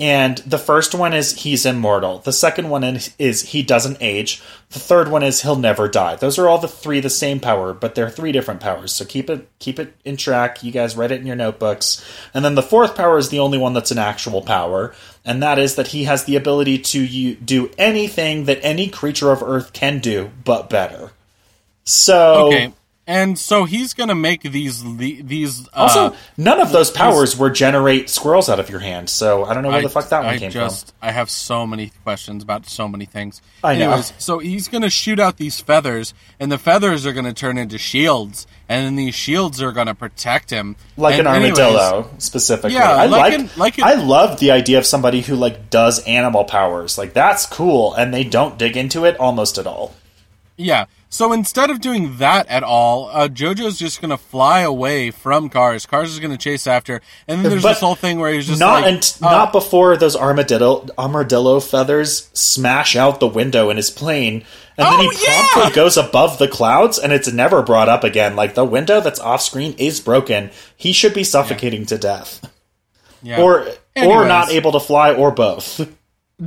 And the first one is he's immortal. The second one is, he doesn't age. The third one is he'll never die. Those are all the three the same power, but they're three different powers. So keep it keep it in track. You guys write it in your notebooks. And then the fourth power is the only one that's an actual power, and that is that he has the ability to u- do anything that any creature of Earth can do, but better. So Okay, and so he's going to make these these uh, also none of those powers were generate squirrels out of your hand. So I don't know where I, the fuck that one I came just, I have so many questions about so many things. I know. Anyways, so he's going to shoot out these feathers, and the feathers are going to turn into shields, and then these shields are going to protect him. Like And an anyways, armadillo specifically. Yeah, I like like an- like an- I love the idea of somebody who like does animal powers. Like that's cool, and they don't dig into it almost at all. Yeah. So instead of doing that at all, uh, JoJo's just going to fly away from Kars. Kars is going to chase after, and then there's But this whole thing where he's just not like, unt- uh, not before those armadillo armadillo feathers smash out the window in his plane, and then Oh, he promptly yeah! goes above the clouds, and it's never brought up again. Like the window that's off screen is broken. He should be suffocating to death, yeah. or or not able to fly, or both. (laughs)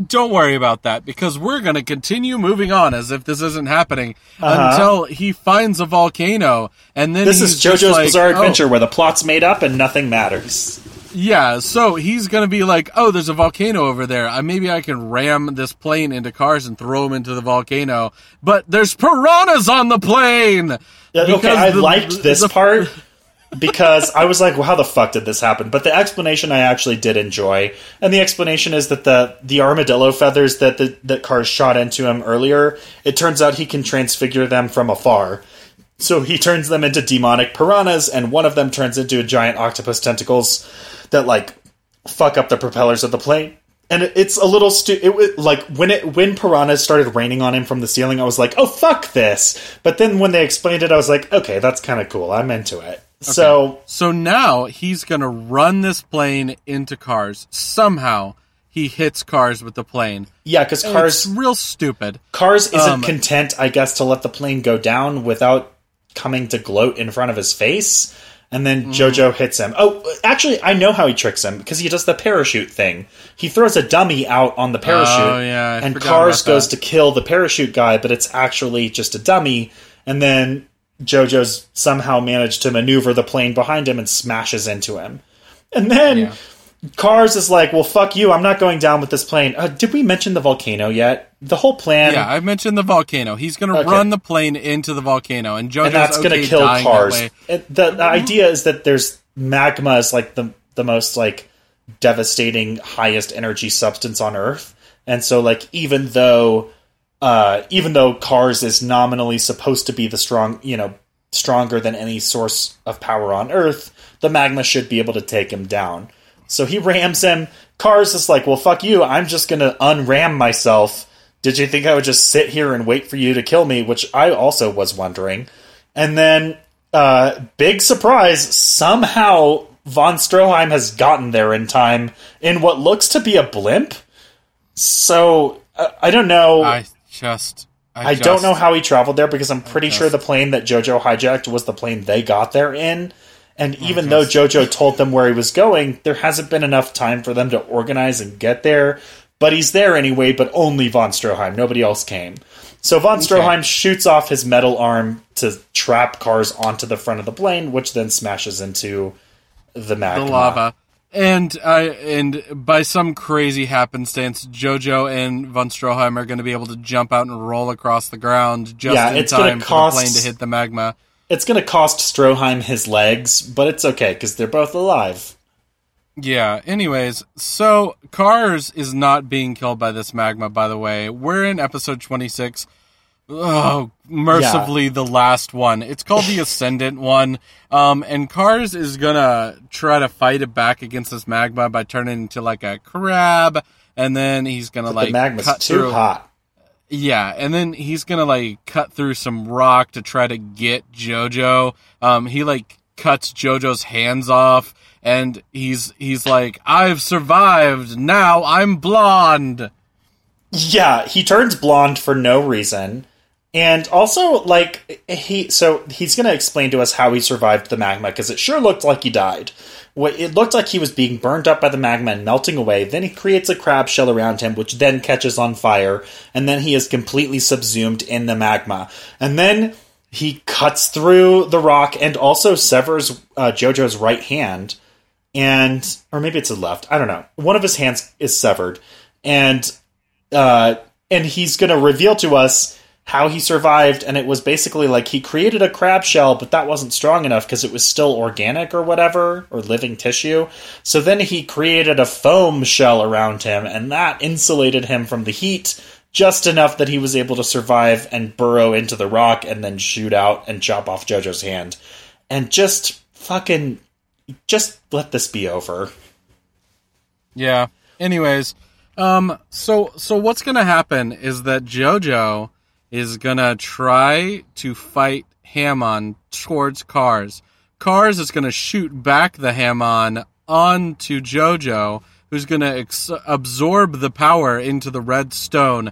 Don't worry about that because we're going to continue moving on as if this isn't happening Uh-huh. until he finds a volcano, and then This is JoJo's like, Bizarre "Oh, Adventure, where the plot's made up and nothing matters. Yeah, so he's gonna be like, "Oh, there's a volcano over there. Uh, maybe I can ram this plane into Kars and throw them into the volcano." But there's piranhas on the plane. Yeah, okay, I the- liked this the- part (laughs) because I was like, well, how the fuck did this happen? But the explanation I actually did enjoy, and the explanation is that the the armadillo feathers that the that Kars shot into him earlier, it turns out he can transfigure them from afar. So he turns them into demonic piranhas, and one of them turns into a giant octopus tentacles that like fuck up the propellers of the plane. And it- it's a little stu- it was like when it when piranhas started raining on him from the ceiling, I was like, "Oh fuck this!" But then when they explained it, I was like, "Okay, that's kind of cool. I'm into it." So So now he's gonna run this plane into Kars. Somehow he hits Kars with the plane. yeah, because Kars it's real stupid. Kars isn't um, content, I guess, to let the plane go down without coming to gloat in front of his face. And then Mm. Jojo hits him. Oh, actually, I know how he tricks him because he does the parachute thing. He throws a dummy out on the parachute, Oh, yeah, and Kars goes to kill the parachute guy, but it's actually just a dummy. And then Jojo's somehow managed to maneuver the plane behind him and smashes into him. And then Yeah. Kars is like, "Well, fuck you! I'm not going down with this plane." Uh, did we mention the volcano yet? The whole plan, Yeah, I mentioned the volcano. He's gonna Okay. run the plane into the volcano, and JoJo's and that's okay going to kill Kars. It- the, the idea is that there's magma is like the the most like devastating, highest energy substance on Earth, and so like even though uh, even though Kars is nominally supposed to be the strong, you know, stronger than any source of power on Earth, the magma should be able to take him down. So he rams him. Kars is like, well, fuck you. I'm just going to unram myself. Did you think I would just sit here and wait for you to kill me? Which I also was wondering. And then, uh, big surprise, somehow von Stroheim has gotten there in time in what looks to be a blimp. So, uh, I don't know. I just I, just- don't know how he traveled there because I'm pretty sure the plane that JoJo hijacked was the plane they got there in. And Oh, even though JoJo told them where he was going, there hasn't been enough time for them to organize and get there. But he's there anyway, but only von Stroheim. Nobody else came. So von Stroheim shoots off his metal arm to trap Kars onto the front of the plane, which then smashes into the magma. the lava. And I and by some crazy happenstance, Jojo and von Stroheim are going to be able to jump out and roll across the ground just Yeah, in time cost- Uh, the plane to hit the magma. It's going to cost Stroheim his legs, but it's okay because they're both alive. Yeah. Anyways, so Kars is not being killed by this magma. By the way, we're in episode twenty six. Oh, mercifully the last one. It's called the (laughs) Ascendant one. Um, and Kars is gonna try to fight it back against this magma by turning into like a crab, and then he's gonna But like the magma's cut too through. hot. Yeah, and then he's gonna like cut through some rock to try to get Jojo. Um, he like cuts Jojo's hands off, and he's he's like, "I've survived. Now I'm blonde." Yeah, he turns blonde for no reason. And also, like, he, so he's going to explain to us how he survived the magma, because it sure looked like he died. It looked like he was being burned up by the magma and melting away. Then he creates a crab shell around him, which then catches on fire. And then he is completely subsumed in the magma. And then he cuts through the rock and also severs uh, Jojo's right hand and or maybe it's his left. I don't know. One of his hands is severed, and uh, and he's going to reveal to us how he survived. And it was basically like he created a crab shell, but that wasn't strong enough because it was still organic or whatever or living tissue. So then he created a foam shell around him, and that insulated him from the heat. Just enough that he was able to survive and burrow into the rock and then shoot out and chop off Jojo's hand. And just fucking just let this be over. Yeah. Anyways, um, so so what's gonna happen is that Jojo is gonna try to fight Hamon towards Kars. Kars is gonna shoot back the Hamon onto Jojo, who's gonna ex- absorb the power into the red stone.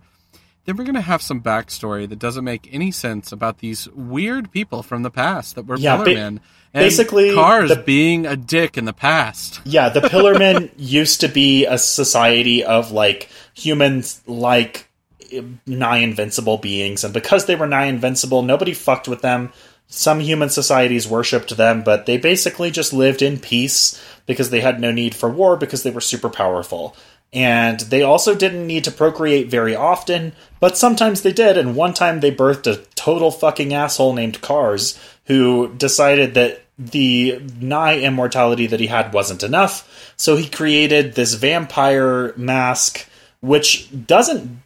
Then we're gonna have some backstory that doesn't make any sense about these weird people from the past that were Yeah, ba- Pillarmen. And basically, Kars the- being a dick in the past. Yeah, the Pillarmen (laughs) used to be a society of like humans like nigh invincible beings, and because they were nigh invincible, nobody fucked with them. Some human societies worshipped them, but they basically just lived in peace because they had no need for war because they were super powerful. And they also didn't need to procreate very often, but sometimes they did, and one time they birthed a total fucking asshole named Kars who decided that the nigh immortality that he had wasn't enough, so he created this vampire mask which doesn't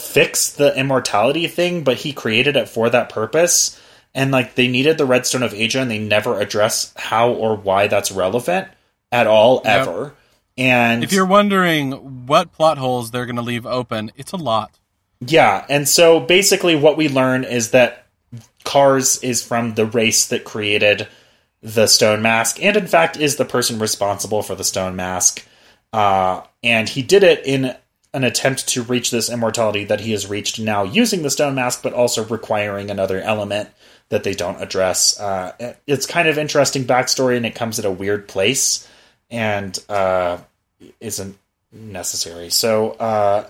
fix the immortality thing, but he created it for that purpose. And like they needed the Redstone of Aja, and they never address how or why that's relevant at all, Yep. ever. And If you're wondering what plot holes they're going to leave open, it's a lot. yeah, and so basically what we learn is that Kars is from the race that created the stone mask, and in fact is the person responsible for the stone mask. Uh, and he did it in an attempt to reach this immortality that he has reached now using the stone mask, but also requiring another element that they don't address. Uh, it's kind of interesting backstory, and it comes at a weird place, and uh, isn't necessary. So, uh,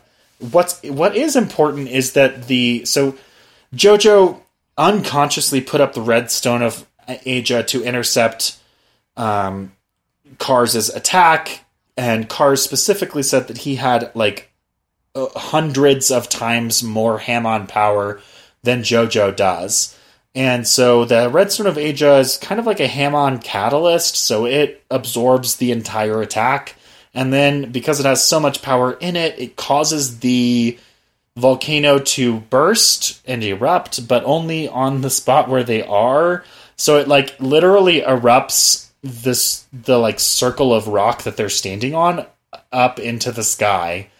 what's what is important is that the so Jojo unconsciously put up the red stone of Aja to intercept um, Kars' attack, and Kars specifically said that he had like uh, hundreds of times more Hamon power than Jojo does. And so the Redstone of Aja is kind of like a Hamon catalyst, so it absorbs the entire attack. And then because it has so much power in it, it causes the volcano to burst and erupt, but only on the spot where they are. So it like literally erupts this the like circle of rock that they're standing on up into the sky.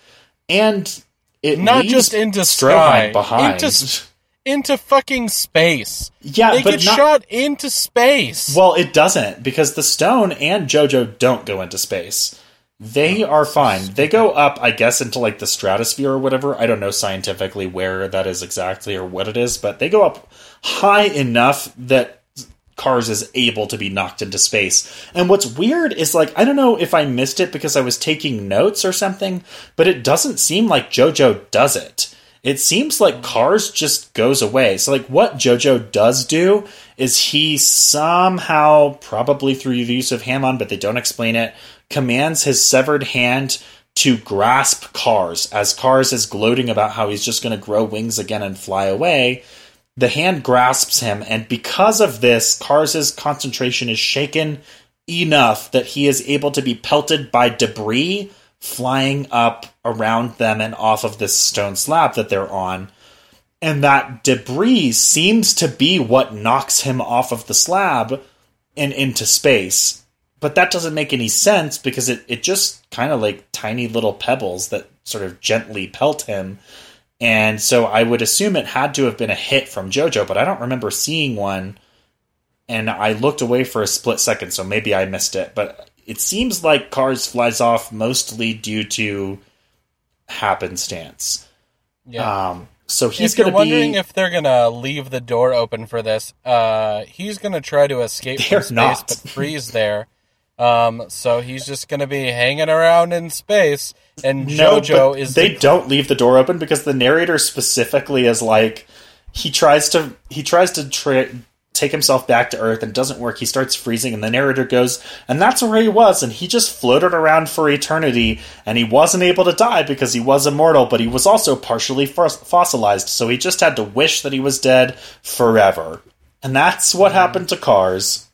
And it Not just into sky, behind. into into fucking space. yeah, They but get not, shot into space. Well, it doesn't because the stone and JoJo don't go into space. They oh, are fine. They go up, I guess, into like the stratosphere or whatever. I don't know scientifically where that is exactly or what it is, but they go up high enough that Kars is able to be knocked into space. And what's weird is like, I don't know if I missed it because I was taking notes or something, but it doesn't seem like JoJo does it. It seems like Kars just goes away. So, like, what JoJo does do is he somehow, probably through the use of Hamon, but they don't explain it, commands his severed hand to grasp Kars as Cars is gloating about how he's just going to grow wings again and fly away. The hand grasps him, and because of this, Kars' concentration is shaken enough that he is able to be pelted by debris flying up around them and off of this stone slab that they're on. And that debris seems to be what knocks him off of the slab and into space. But that doesn't make any sense because it, it just kind of like tiny little pebbles that sort of gently pelt him. And so I would assume it had to have been a hit from JoJo, but I don't remember seeing one. And I looked away for a split second, so maybe I missed it. But it seems like Kars flies off mostly due to happenstance. Yeah. Um, so he's going to wondering if they're gonna leave the door open for this, uh, he's gonna try to escape They're from space, not. but freeze there. (laughs) Um, so he's just gonna be hanging around in space, and no, JoJo is they the- don't leave the door open because the narrator specifically is like he tries to he tries to tra- take himself back to Earth and doesn't work. He starts freezing, and the narrator goes, and that's where he was, and he just floated around for eternity, and he wasn't able to die because he was immortal, but he was also partially fos- fossilized, so he just had to wish that he was dead forever, and that's what happened to Kars.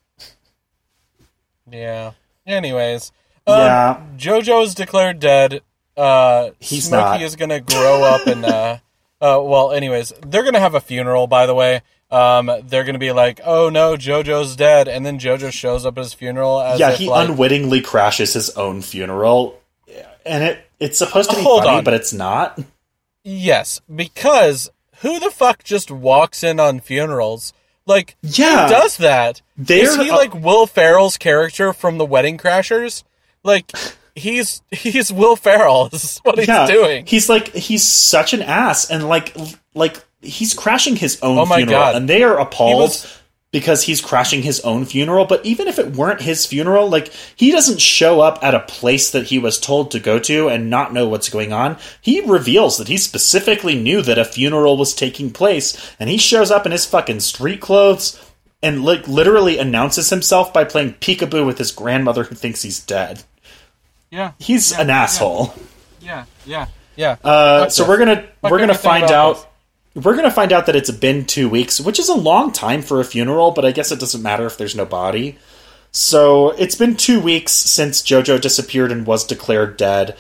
Yeah. Anyways, um, Yeah. JoJo is declared dead. Uh, He's Smokey not. is gonna grow up and uh, (laughs) uh, well, anyways, they're gonna have a funeral. By the way, um, they're gonna be like, "Oh no, JoJo's dead," and then JoJo shows up at his funeral as yeah, if, he like, unwittingly crashes his own funeral, and it it's supposed to be Hold funny, on. but it's not. Yes, because who the fuck just walks in on funerals? Like, Yeah. does that? They're- Is he like Will Ferrell's character from The Wedding Crashers? Like, (laughs) he's he's Will Ferrell. This (laughs) is what he's yeah, doing. He's like he's such an ass, and like like he's crashing his own Oh my funeral, God. and they are appalled. was- because he's crashing his own funeral, but even if it weren't his funeral, like he doesn't show up at a place that he was told to go to and not know what's going on. He reveals that he specifically knew that a funeral was taking place, and he shows up in his fucking street clothes and like literally announces himself by playing peekaboo with his grandmother who thinks he's dead. Yeah, He's an asshole. yeah, yeah, yeah. Uh, so we're gonna Fuck we're gonna find out we're gonna find out that it's been two weeks, which is a long time for a funeral, but I guess it doesn't matter if there's no body. So it's been two weeks since JoJo disappeared and was declared dead,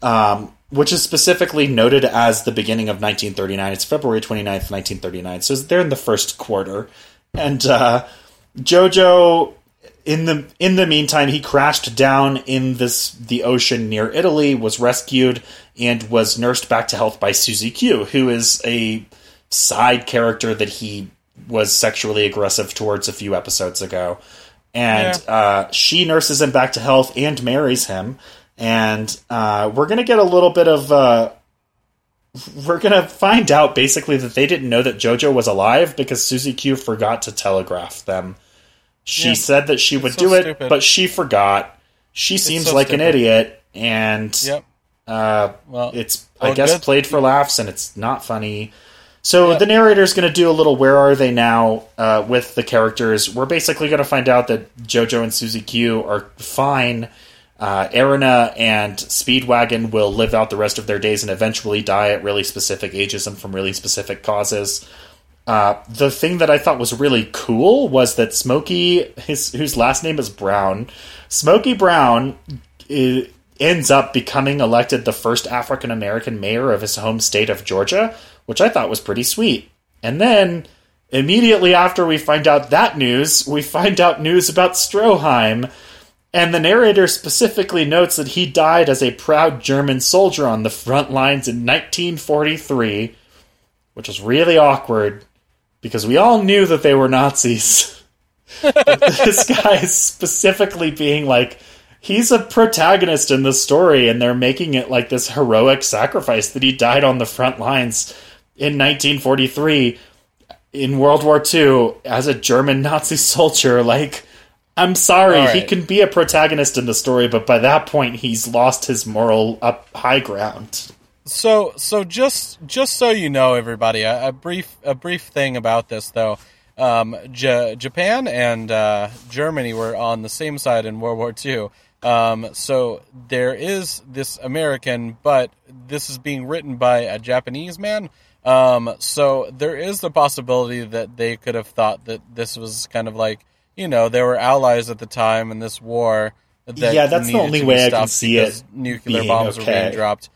um, which is specifically noted as the beginning of 1939. It's February 29th, 1939. So they're in the first quarter, and uh, JoJo in the in the meantime, he crashed down in this the ocean near Italy, was rescued, and was nursed back to health by Susie Q, who is a side character that he was sexually aggressive towards a few episodes ago. And uh, she nurses him back to health and marries him. And uh, we're gonna get a little bit of uh, we're gonna find out basically that they didn't know that JoJo was alive because Susie Q forgot to telegraph them. She Yeah. said that she would so do it, stupid. but she forgot. She seems so like an idiot, and Yep. uh, Well, it's I guess good. played for laughs, and it's not funny. So Yeah. the is going to do a little "Where are they now?" Uh, with the characters. We're basically going to find out that JoJo and Susie Q are fine. Uh, Erina and Speedwagon will live out the rest of their days and eventually die at really specific ages and from really specific causes. Uh, the thing that I thought was really cool was that Smokey, his whose last name is Brown, Smokey Brown i ends up becoming elected the first African American mayor of his home state of Georgia, which I thought was pretty sweet. And then immediately after we find out that news, we find out news about Stroheim. And the narrator specifically notes that he died as a proud German soldier on the front lines in 1943, which was really awkward because we all knew that they were Nazis. (laughs) this guy is specifically being like, he's a protagonist in the story, and they're making it like this heroic sacrifice that he died on the front lines in 1943 in World War II as a German Nazi (laughs) soldier. Like, I'm sorry, All he can be a protagonist in the story, but by that point, he's lost his moral up high ground. So, so just just so you know, everybody, a, a brief a brief thing about this though. Um, J- Japan and uh, Germany were on the same side in World War II. Um, so there is this American, but this is being written by a Japanese man. Um, so there is the possibility that they could have thought that this was kind of like you know they were allies at the time in this war. That Yeah, that's the only way I can see it Nuclear bombs were being dropped.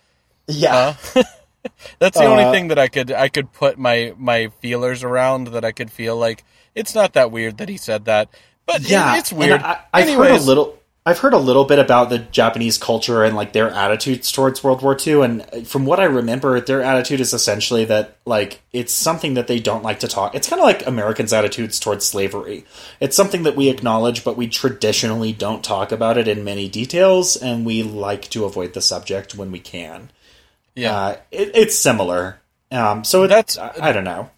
Yeah. (laughs) That's the only Uh, thing that I could I could put my my feelers around that I could feel like it's not that weird that he said that, but it- yeah, it's weird. I, I've heard a little. I've heard a little bit about the Japanese culture and like their attitudes towards World War II, and from what I remember, their attitude is essentially that like it's something that they don't like to talk. It's kind of like Americans' attitudes towards slavery. It's something that we acknowledge, but we traditionally don't talk about it in many details, and we like to avoid the subject when we can. yeah, Uh, it, it's similar. Um, so That's- that's I, I don't know.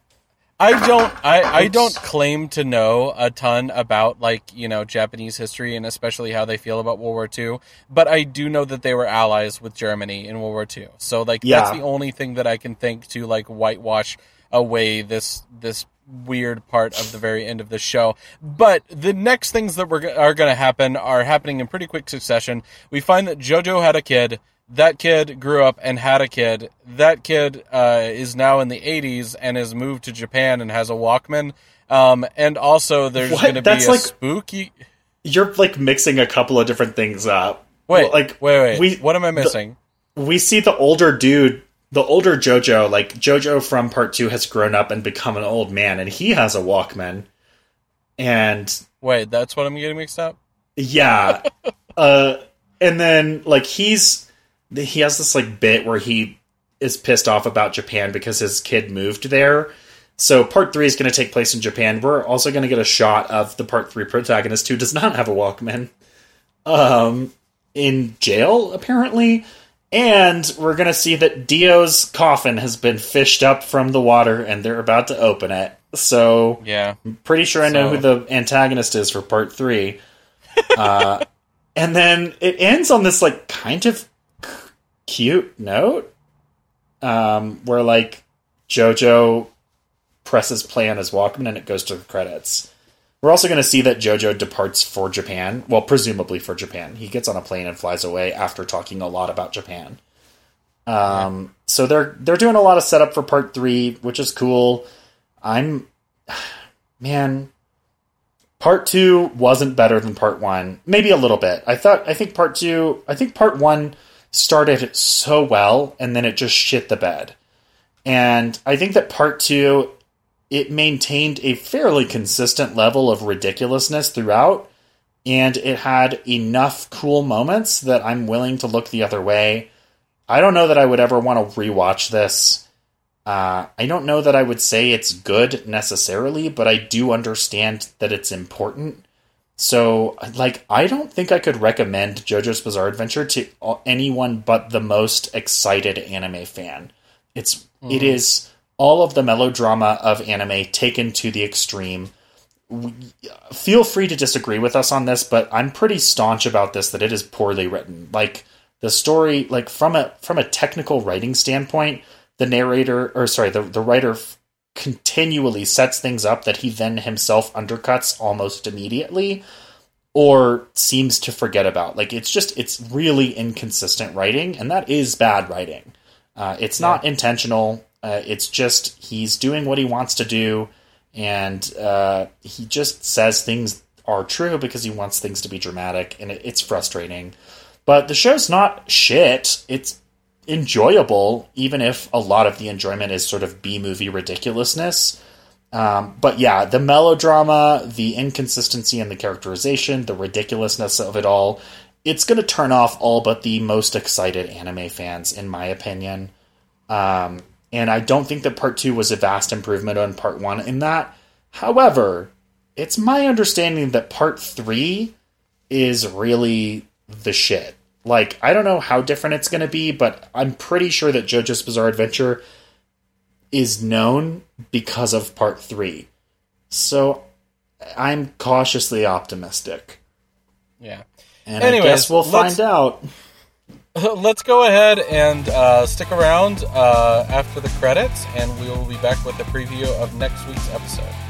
I (laughs) don't I, I don't claim to know a ton about like you know Japanese history and especially how they feel about World War II, but I do know that they were allies with Germany in World War II. So like that's the only thing that I can think to like whitewash away this this weird part of the very end of the show. But the next things that were are going to happen are happening in pretty quick succession. We find that JoJo had a kid. That kid grew up and had a kid. That kid uh, is now in the 80s and has moved to Japan and has a Walkman. Um, and also, there's going to be That's a like- spooky. You're like mixing a couple of different things up. Wait, like wait, wait. we what am I missing? we see the older dude, the older JoJo, like JoJo from part two has grown up and become an old man, and he has a Walkman. And wait, that's what I'm getting mixed up. yeah, (laughs) uh, and then like he's he has this like bit where he is pissed off about Japan because his kid moved there. So part three is going to take place in Japan. We're also going to get a shot of the part three protagonist who does not have a Walkman, um, in jail apparently, and we're going to see that Dio's coffin has been fished up from the water and they're about to open it. So Yeah. pretty sure I know So- who the antagonist is for part three. Uh, (laughs) and then it ends on this like kind of cute note, um, where like JoJo presses play on his Walkman and it goes to the credits. We're also going to see that JoJo departs for Japan. Well, presumably for Japan. He gets on a plane and flies away after talking a lot about Japan. Um, so they're they're doing a lot of setup for part three, which is cool. I'm (sighs) man, part two wasn't better than part one. Maybe a little bit. I thought I think part two I think part one started so well and then it just shit the bed. And I think that part two it maintained a fairly consistent level of ridiculousness throughout, and it had enough cool moments that I'm willing to look the other way. I don't know that I would ever want to rewatch this. Uh, I don't know that I would say it's good necessarily, but I do understand that it's important. So, like, I don't think I could recommend JoJo's Bizarre Adventure to anyone but the most excited anime fan. It's it mm-hmm. is all of the melodrama of anime taken to the extreme. We, feel free to disagree with us on this, but I'm pretty staunch about this that it is poorly written. Like the story, like from a from a technical writing standpoint, the narrator or sorry, the the writer f- continually sets things up that he then himself undercuts almost immediately or seems to forget about. Like it's just it's really inconsistent writing, and that is bad writing. Uh, it's not intentional. Uh, it's just he's doing what he wants to do, and uh, he just says things are true because he wants things to be dramatic, and it, it's frustrating. But the show's not shit. It's enjoyable, even if a lot of the enjoyment is sort of B movie ridiculousness. Um, but yeah, the melodrama, the inconsistency in the characterization, the ridiculousness of it all, it's going to turn off all but the most excited anime fans, in my opinion. Um, and I don't think that part two was a vast improvement on part one in that. However, it's my understanding that part three is really the shit. Like, I don't know how different it's going to be, but I'm pretty sure that JoJo's Bizarre Adventure is known because of part three. So I'm cautiously optimistic. Yeah. And Anyways, I guess we'll find out. (laughs) Let's go ahead and uh, stick around uh, after the credits, and we will be back with a preview of next week's episode.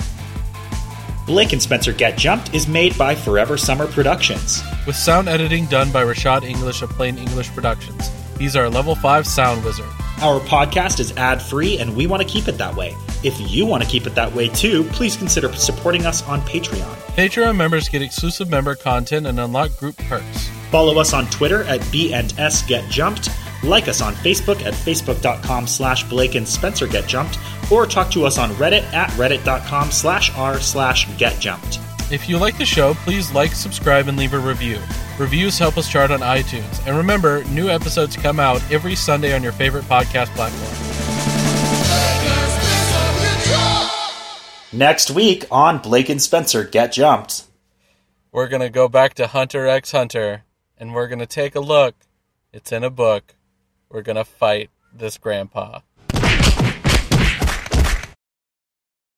Blake and Spencer Get Jumped is made by Forever Summer Productions. With sound editing done by Rashad English of Plain English Productions. He's our level 5 sound wizard. Our podcast is ad free and we want to keep it that way. If you want to keep it that way too, please consider supporting us on Patreon. Patreon members get exclusive member content and unlock group perks. Follow us on Twitter at B&S Get Jumped, like us on Facebook at facebook.com slash Blake and Spencer Get Jumped, or talk to us on Reddit at reddit.com slash r slash Get Jumped. If you like the show, please like, subscribe, and leave a review. Reviews help us chart on iTunes. And remember, new episodes come out every Sunday on your favorite podcast platform. Next week on Blake and Spencer Get Jumped. We're going to go back to Hunter x Hunter, and we're going to take a look. It's in a book. We're going to fight this grandpa.